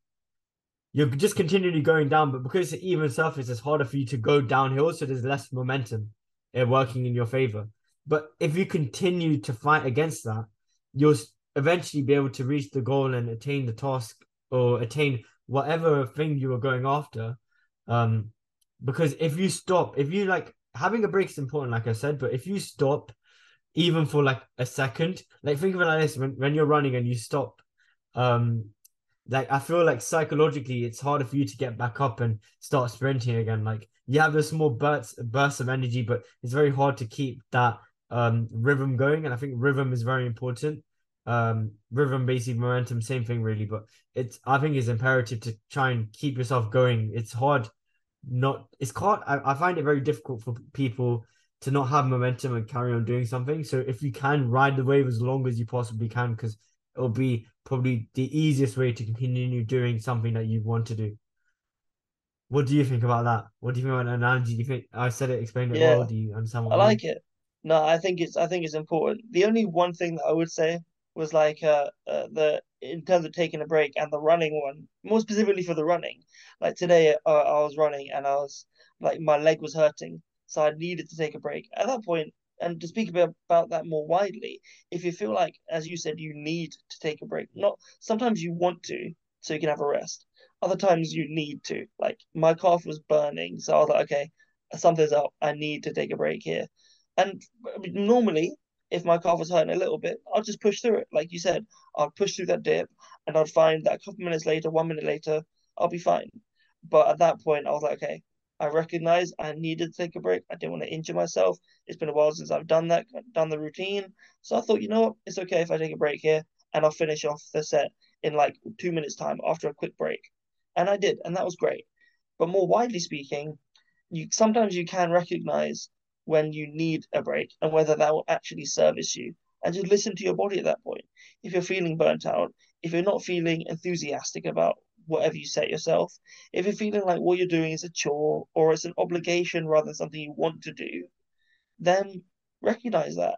you're just continually going down. But because it's an even surface, it's harder for you to go downhill, so there's less momentum uh, working in your favor. But if you continue to fight against that, you'll eventually be able to reach the goal and attain the task or attain whatever thing you were going after. Um, because if you stop, if you like having a break is important, like I said, but if you stop even for like a second, like think of it like this when, when you're running and you stop, um, like I feel like psychologically it's harder for you to get back up and start sprinting again. Like you have a small bursts bursts of energy, but it's very hard to keep that um rhythm going. And I think rhythm is very important. Um rhythm, basic momentum, same thing really. But it's I think it's imperative to try and keep yourself going. It's hard not it's quite I, I find it very difficult for people to not have momentum and carry on doing something. So if you can ride the wave as long as you possibly can, because it'll be probably the easiest way to continue doing something that you want to do. What do you think about that? What do you think about an analogy? Do you think I said it, explained it yeah, well? Do you understand I like it? No, I think it's I think it's important. The only one thing that I would say was like uh, uh the in terms of taking a break and the running one, more specifically for the running. Like today, uh, I was running and I was like my leg was hurting, so I needed to take a break. At that point, and to speak about, about that more widely, if you feel like, as you said, you need to take a break, not sometimes you want to, so you can have a rest. Other times you need to. Like my calf was burning, so I was like, okay, something's up. I need to take a break here. And normally, if my calf was hurting a little bit, I'll just push through it. Like you said, I'll push through that dip, and I'd find that a couple minutes later, one minute later, I'll be fine. But at that point, I was like, okay, I recognize I needed to take a break. I didn't want to injure myself. It's been a while since I've done that, done the routine. So I thought, you know what, it's okay if I take a break here and I'll finish off the set in like two minutes time after a quick break. And I did, and that was great. But more widely speaking, you sometimes you can recognize when you need a break and whether that will actually service you. And just listen to your body at that point. If you're feeling burnt out, if you're not feeling enthusiastic about whatever you set yourself. If you're feeling like what you're doing is a chore or it's an obligation rather than something you want to do, then recognize that.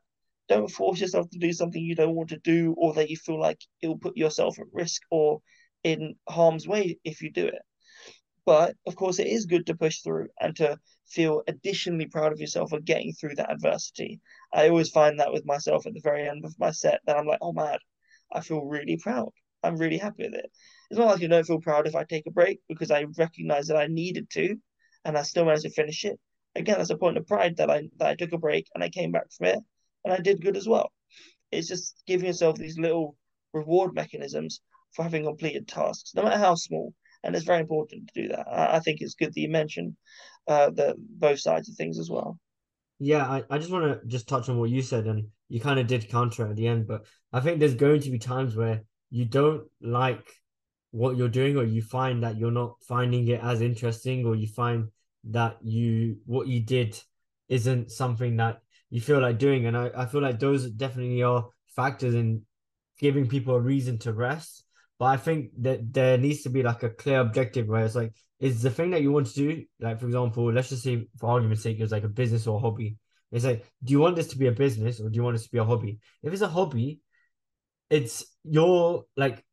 Don't force yourself to do something you don't want to do or that you feel like it will put yourself at risk or in harm's way if you do it. But of course, it is good to push through and to feel additionally proud of yourself for getting through that adversity. I always find that with myself at the very end of my set that I'm like, oh man, I feel really proud. I'm really happy with it. It's not like I don't feel proud if I take a break because I recognize that I needed to and I still managed to finish it. Again, that's a point of pride that I that I took a break and I came back from it and I did good as well. It's just giving yourself these little reward mechanisms for having completed tasks, no matter how small. And it's very important to do that. I, I think it's good that you mentioned uh, the both sides of things as well. Yeah, I, I just want to just touch on what you said, and you kind of did counter at the end, but I think there's going to be times where you don't like what you're doing or you find that you're not finding it as interesting or you find that you what you did isn't something that you feel like doing and I, I feel like those definitely are factors in giving people a reason to rest but i think that there needs to be like a clear objective where it's like is the thing that you want to do like for example let's just say for argument's sake it's like a business or a hobby it's like do you want this to be a business or do you want this to be a hobby if it's a hobby it's you're like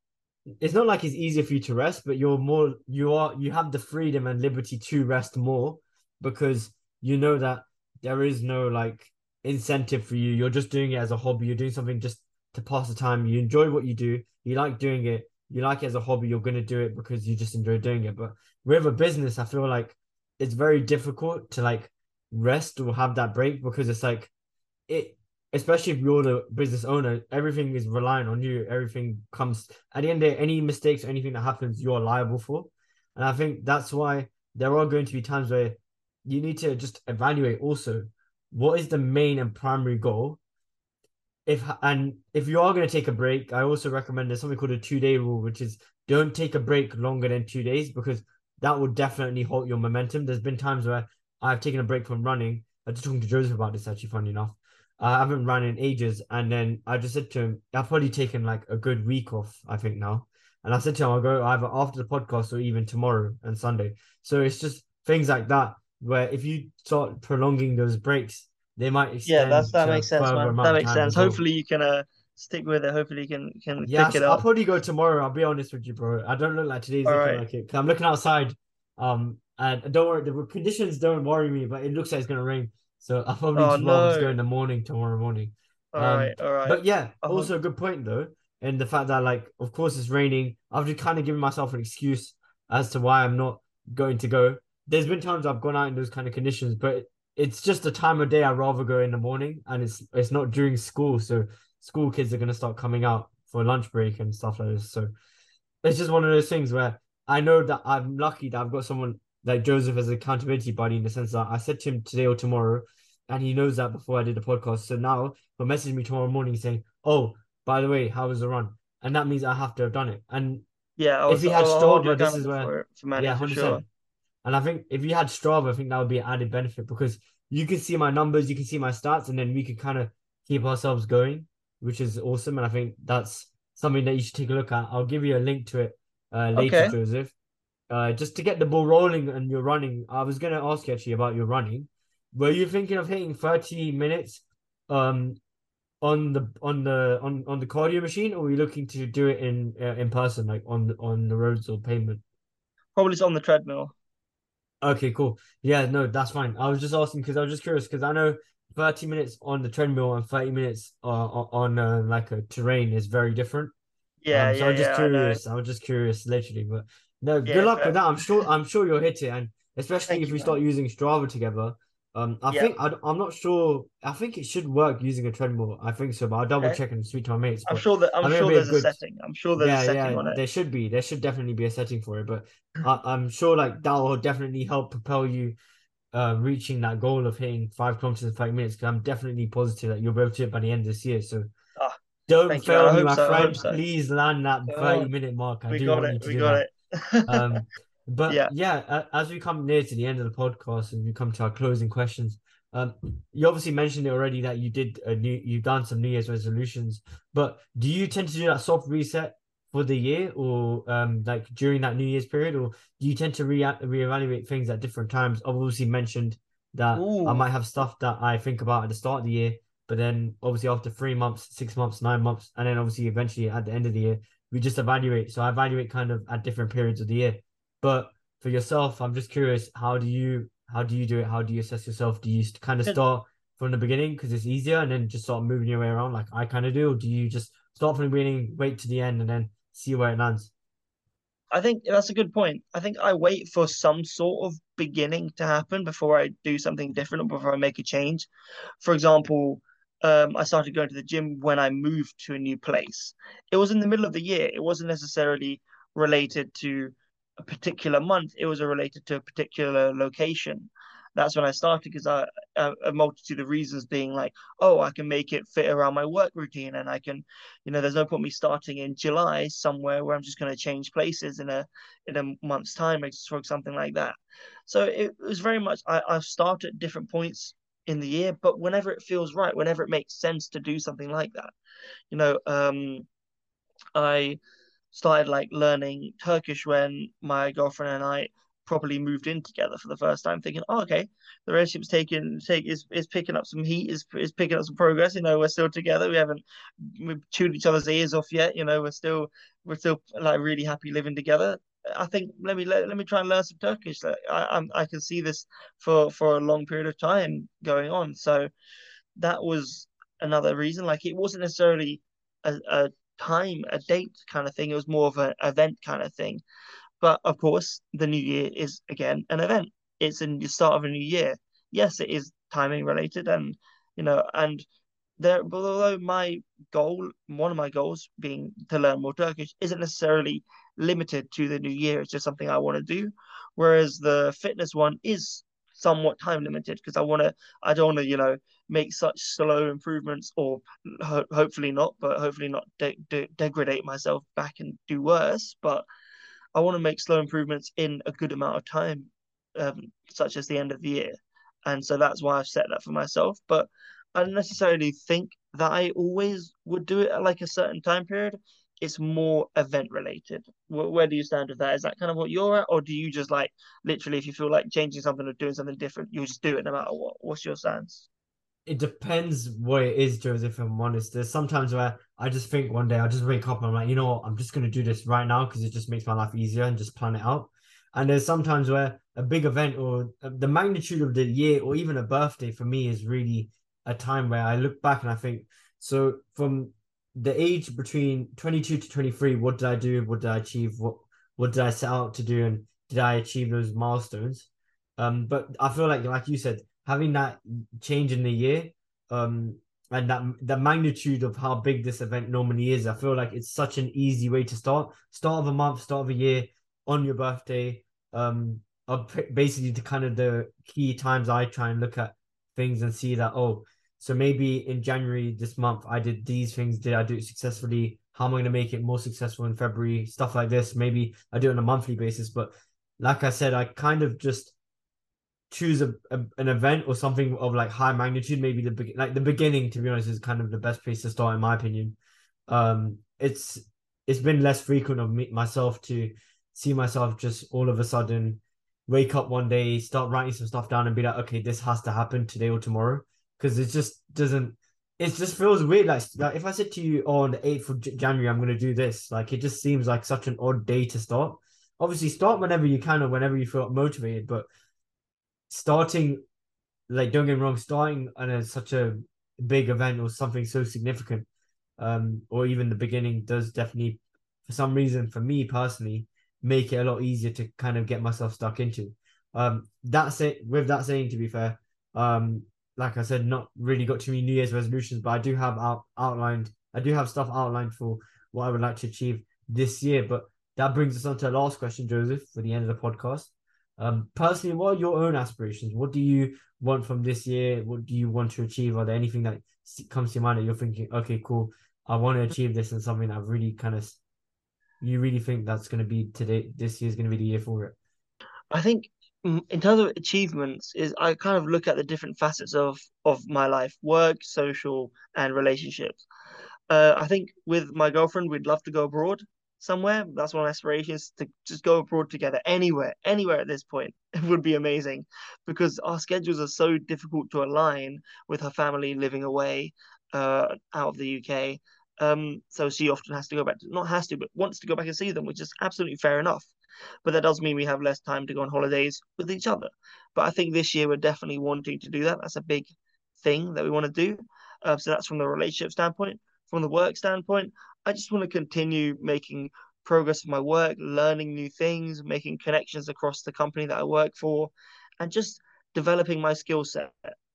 it's not like it's easier for you to rest, but you're more you are you have the freedom and liberty to rest more because you know that there is no like incentive for you. You're just doing it as a hobby. You're doing something just to pass the time. You enjoy what you do. You like doing it. You like it as a hobby. You're gonna do it because you just enjoy doing it. But with a business, I feel like it's very difficult to like rest or have that break because it's like it especially if you're the business owner, everything is relying on you. Everything comes at the end of day, any mistakes or anything that happens, you're liable for. And I think that's why there are going to be times where you need to just evaluate also what is the main and primary goal? If and if you are going to take a break, I also recommend there's something called a two day rule, which is don't take a break longer than two days because that will definitely halt your momentum. There's been times where I've taken a break from running. I was just talking to Joseph about this actually, funny enough. Uh, I haven't run in ages, and then I just said to him, I've probably taken like a good week off, I think now. And I said to him, I'll go either after the podcast or even tomorrow and Sunday. So it's just things like that where if you start prolonging those breaks, they might yeah, that's that makes sense, man. That makes sense. Hopefully you can uh stick with it. Hopefully you can can yeah, pick it up I'll probably go tomorrow. I'll be honest with you, bro. I don't look like today's All looking right. like it. I'm looking outside. Um, and don't worry, the conditions don't worry me, but it looks like it's gonna rain. So I'll probably oh, just no. go in the morning tomorrow morning. All um, right, all right. But yeah, uh-huh. also a good point though, and the fact that like, of course, it's raining. I've just kind of given myself an excuse as to why I'm not going to go. There's been times I've gone out in those kind of conditions, but it's just the time of day I'd rather go in the morning, and it's it's not during school, so school kids are gonna start coming out for lunch break and stuff like this. So it's just one of those things where I know that I'm lucky that I've got someone like Joseph as an accountability buddy in the sense that I said to him today or tomorrow, and he knows that before I did the podcast. So now he'll message me tomorrow morning saying, "Oh, by the way, how was the run?" And that means I have to have done it. And yeah, if he had Strava, this is where yeah, hundred sure. And I think if you had Strava, I think that would be an added benefit because you can see my numbers, you can see my stats, and then we could kind of keep ourselves going, which is awesome. And I think that's something that you should take a look at. I'll give you a link to it uh, later, okay. Joseph. Uh, just to get the ball rolling and you're running. I was gonna ask you actually about your running. Were you thinking of hitting 30 minutes um on the on the on on the cardio machine, or were you looking to do it in uh, in person, like on the, on the roads or pavement? Probably it's on the treadmill. Okay, cool. Yeah, no, that's fine. I was just asking because I was just curious because I know 30 minutes on the treadmill and 30 minutes uh, on uh, like a terrain is very different. Yeah, um, so yeah, I'm just yeah, curious. I, I was just curious, literally. But no, yeah, good luck fair. with that. I'm sure. I'm sure you'll hit it, and especially Thank if we man. start using Strava together. Um, I yeah. think I, am not sure. I think it should work using a treadmill. I think so, but I'll double okay. check and speak to my mates. I'm sure that I'm sure there's a, good, setting. I'm sure there's yeah, a setting yeah, on it. There should be. There should definitely be a setting for it. But I, am sure like that will definitely help propel you, uh, reaching that goal of hitting five kilometers in five minutes. Because I'm definitely positive that you'll be able to it by the end of this year. So. Ah, don't fail me, my so, friend. So. Please land that 30 minute mark. I we do got want it. we got that. it. (laughs) um, but yeah. yeah, as we come near to the end of the podcast and we come to our closing questions, um, you obviously mentioned it already that you did a new, you've done some New Year's resolutions, but do you tend to do that soft reset for the year, or um, like during that New Year's period, or do you tend to re reevaluate things at different times? I've obviously mentioned that Ooh. I might have stuff that I think about at the start of the year, but then obviously after three months, six months, nine months, and then obviously eventually at the end of the year, we just evaluate. So I evaluate kind of at different periods of the year. But for yourself, I'm just curious, how do you how do you do it? How do you assess yourself? Do you kind of start from the beginning because it's easier and then just start moving your way around like I kind of do? Or do you just start from the beginning, wait to the end, and then see where it lands? I think that's a good point. I think I wait for some sort of beginning to happen before I do something different or before I make a change. For example, um, I started going to the gym when I moved to a new place. It was in the middle of the year. It wasn't necessarily related to a particular month, it was related to a particular location. That's when I started because I a, multitude of reasons being like, oh, I can make it fit around my work routine, and I can, you know, there's no point me starting in July somewhere where I'm just going to change places in a in a month's time, or something like that. So it was very much I I start at different points in the year, but whenever it feels right, whenever it makes sense to do something like that, you know, um, I started like learning Turkish when my girlfriend and I properly moved in together for the first time, thinking, oh, okay, the relationship's taking take is is picking up some heat, is is picking up some progress. You know, we're still together. We haven't we've chewed each other's ears off yet. You know, we're still we're still like really happy living together. I think let me let, let me try and learn some Turkish. I I, I can see this for for a long period of time going on. So that was another reason. Like it wasn't necessarily a, a time, a date kind of thing. It was more of an event kind of thing. But of course, the new year is again an event. It's in the start of a new year. Yes, it is timing related, and you know, and there. Although my goal, one of my goals, being to learn more Turkish, isn't necessarily limited to the new year. It's just something I want to do. Whereas the fitness one is somewhat time limited because I want to I don't want to you know make such slow improvements or ho- hopefully not but hopefully not de- de- degrade myself back and do worse but I want to make slow improvements in a good amount of time um, such as the end of the year and so that's why I've set that for myself but I don't necessarily think that I always would do it at like a certain time period it's more event related. Where, where, do you stand with that? Is that kind of what you're at, or do you just like literally, if you feel like changing something or doing something different, you just do it no matter what? What's your stance? It depends what it is, Joseph. I'm honest, there's sometimes where I just think one day I'll just wake up and I'm like, you know what, I'm just gonna do this right now because it just makes my life easier and just plan it out. And there's sometimes where a big event or uh, the magnitude of the year or even a birthday for me is really a time where I look back and I think so from the age between 22 to 23 what did i do? What did i achieve? What what did i set out to do? And did i achieve those milestones? Um but i feel like like you said having that change in the year um and that the magnitude of how big this event normally is i feel like it's such an easy way to start start of a month start of a year on your birthday um are basically the kind of the key times i try and look at things and see that oh so maybe in January this month, I did these things. Did I do it successfully? How am I going to make it more successful in February? Stuff like this. Maybe I do it on a monthly basis. But like I said, I kind of just choose a, a, an event or something of like high magnitude. Maybe the like the beginning, to be honest, is kind of the best place to start, in my opinion. Um, it's it's been less frequent of me myself to see myself just all of a sudden wake up one day, start writing some stuff down, and be like, okay, this has to happen today or tomorrow because it just doesn't. It just feels weird. Like, like if I said to you on the eighth of January, I'm gonna do this. Like it just seems like such an odd day to start. Obviously, start whenever you can or whenever you feel motivated. But starting, like, don't get me wrong, starting on a, such a big event or something so significant, um, or even the beginning does definitely, for some reason, for me personally, make it a lot easier to kind of get myself stuck into. Um, that's it. With that saying, to be fair, um, like I said, not really got too many New Year's resolutions, but I do have out, outlined, I do have stuff outlined for what I would like to achieve this year. But that brings us on to the last question, Joseph, for the end of the podcast. Um, personally, what are your own aspirations? What do you want from this year? What do you want to achieve? Are there anything that comes to your mind that you're thinking, okay, cool, I want to achieve this and something that really kind of, you really think that's going to be today, this year's going to be the year for it? I think in terms of achievements is I kind of look at the different facets of of my life work social and relationships uh, I think with my girlfriend we'd love to go abroad somewhere that's one of aspirations to just go abroad together anywhere anywhere at this point (laughs) it would be amazing because our schedules are so difficult to align with her family living away uh, out of the UK um, so she often has to go back to, not has to but wants to go back and see them which is absolutely fair enough but that does mean we have less time to go on holidays with each other. But I think this year we're definitely wanting to do that. That's a big thing that we want to do. Uh, so that's from the relationship standpoint. From the work standpoint, I just want to continue making progress in my work, learning new things, making connections across the company that I work for, and just developing my skill set.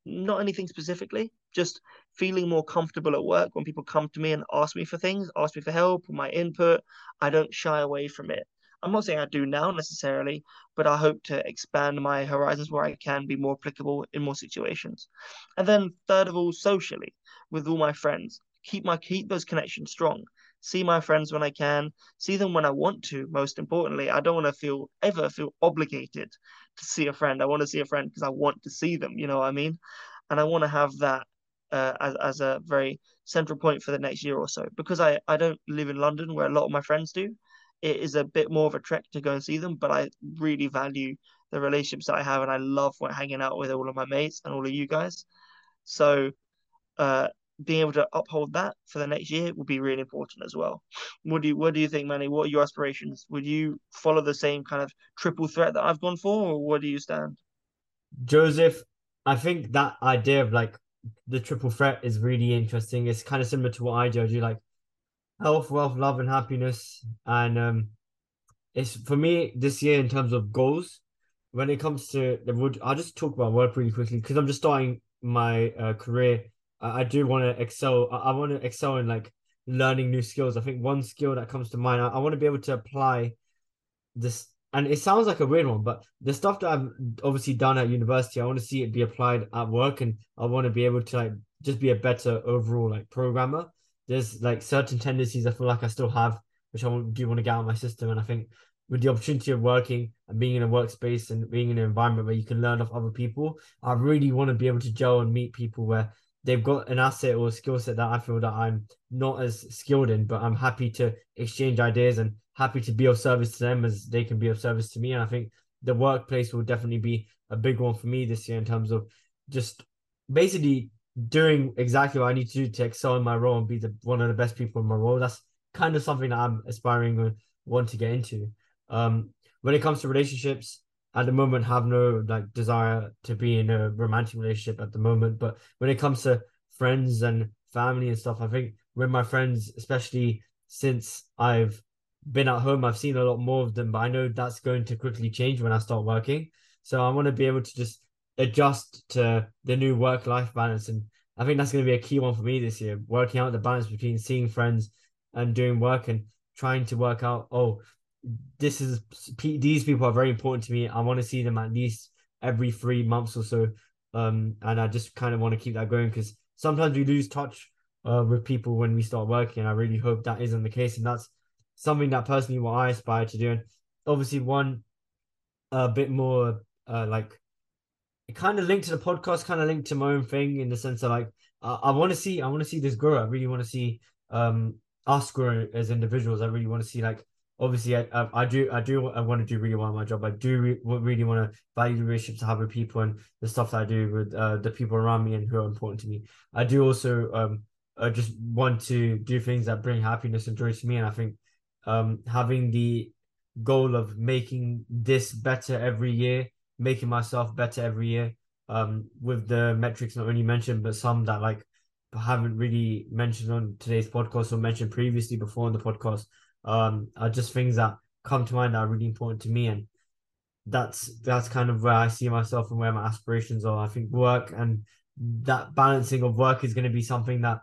Not anything specifically, just feeling more comfortable at work when people come to me and ask me for things, ask me for help, my input. I don't shy away from it. I'm not saying I do now necessarily, but I hope to expand my horizons where I can be more applicable in more situations. And then third of all, socially, with all my friends, keep my keep those connections strong. See my friends when I can, see them when I want to. Most importantly, I don't want to feel ever feel obligated to see a friend. I want to see a friend because I want to see them. You know what I mean? And I want to have that uh, as as a very central point for the next year or so because I I don't live in London where a lot of my friends do it is a bit more of a trek to go and see them, but I really value the relationships that I have, and I love when hanging out with all of my mates and all of you guys. So, uh, being able to uphold that for the next year will be really important as well. What do you What do you think, Manny? What are your aspirations? Would you follow the same kind of triple threat that I've gone for, or where do you stand? Joseph, I think that idea of like the triple threat is really interesting. It's kind of similar to what I do. I do like health, wealth, love, and happiness. And um, it's for me this year in terms of goals. When it comes to the wood, I'll just talk about work really quickly because I'm just starting my uh, career. I, do want to excel. I, I want to excel in like learning new skills. I think one skill that comes to mind, I, I want to be able to apply this and it sounds like a weird one, but the stuff that I've obviously done at university, I want to see it be applied at work, and I want to be able to like just be a better overall like programmer. There's like certain tendencies I feel like I still have, which I do want to get out of my system, and I think with the opportunity of working and being in a workspace and being in an environment where you can learn off other people, I really want to be able to gel and meet people where they've got an asset or skill set that I feel that I'm not as skilled in, but I'm happy to exchange ideas and happy to be of service to them as they can be of service to me. And I think the workplace will definitely be a big one for me this year in terms of just basically doing exactly what I need to do to excel in my role and be the one of the best people in my role. That's kind of something that I'm aspiring and want to get into. Um, when it comes to relationships, at the moment have no like desire to be in a romantic relationship at the moment. But when it comes to friends and family and stuff, I think with my friends, especially since I've been at home, I've seen a lot more of them. But I know that's going to quickly change when I start working. So I want to be able to just adjust to the new work life balance. And I think that's going to be a key one for me this year, working out the balance between seeing friends and doing work and trying to work out, oh, this is these people are very important to me. I want to see them at least every three months or so. Um, and I just kind of want to keep that going because sometimes we lose touch uh, with people when we start working. And I really hope that isn't the case, and that's something that personally what I aspire to do. And obviously, one a bit more uh, like it kind of linked to the podcast, kind of linked to my own thing in the sense of like I, I want to see, I want to see this grow. I really want to see um us grow as individuals. I really want to see like obviously I, I, I do I do I want to do really well in my job. I do re- really want to value the relationships I have with people and the stuff that I do with uh, the people around me and who are important to me. I do also um I just want to do things that bring happiness and joy to me, and I think um having the goal of making this better every year, making myself better every year, um with the metrics not only mentioned but some that like haven't really mentioned on today's podcast or mentioned previously before on the podcast um, are just things that come to mind that are really important to me, and that's that's kind of where I see myself and where my aspirations are. I think work and that balancing of work is going to be something that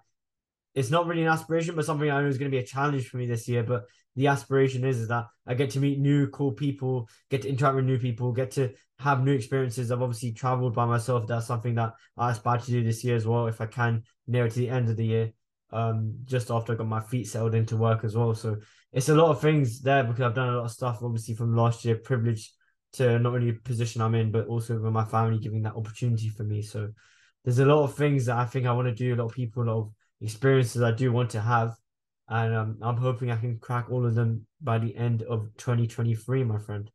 it's not really an aspiration, but something I know is going to be a challenge for me this year. But the aspiration is, is that I get to meet new cool people, get to interact with new people, get to have new experiences. I've obviously traveled by myself. That's something that I aspire to do this year as well, if I can near to the end of the year um, just after I got my feet settled into work as well. So it's a lot of things there because I've done a lot of stuff, obviously, from last year, privileged to not only position I'm in, but also with my family giving that opportunity for me. So there's a lot of things that I think I want to do, a lot of people, a lot of experiences I do want to have. And um, I'm hoping I can crack all of them by the end of 2023, my friend.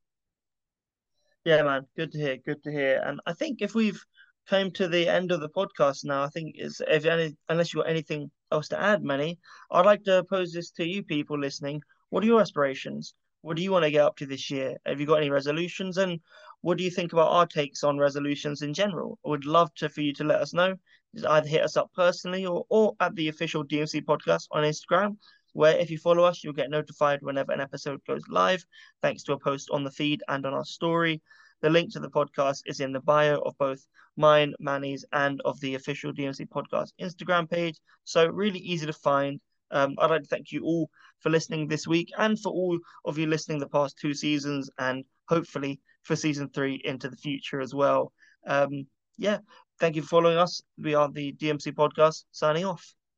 Yeah, man. Good to hear. Good to hear. And I think if we've came to the end of the podcast now, I think is if any, unless you got anything else to add, Manny, I'd like to pose this to you people listening. What are your aspirations? What do you want to get up to this year? Have you got any resolutions? And what do you think about our takes on resolutions in general? I would love to for you to let us know. Just either hit us up personally or, or at the official DMC podcast on Instagram, where if you follow us, you'll get notified whenever an episode goes live, thanks to a post on the feed and on our story. The link to the podcast is in the bio of both mine, Manny's, and of the official DMC podcast Instagram page. So really easy to find. Um, I'd like to thank you all for listening this week and for all of you listening the past two seasons and hopefully for season three into the future as well. Um, yeah, thank you for following us. We are the DMC podcast signing off.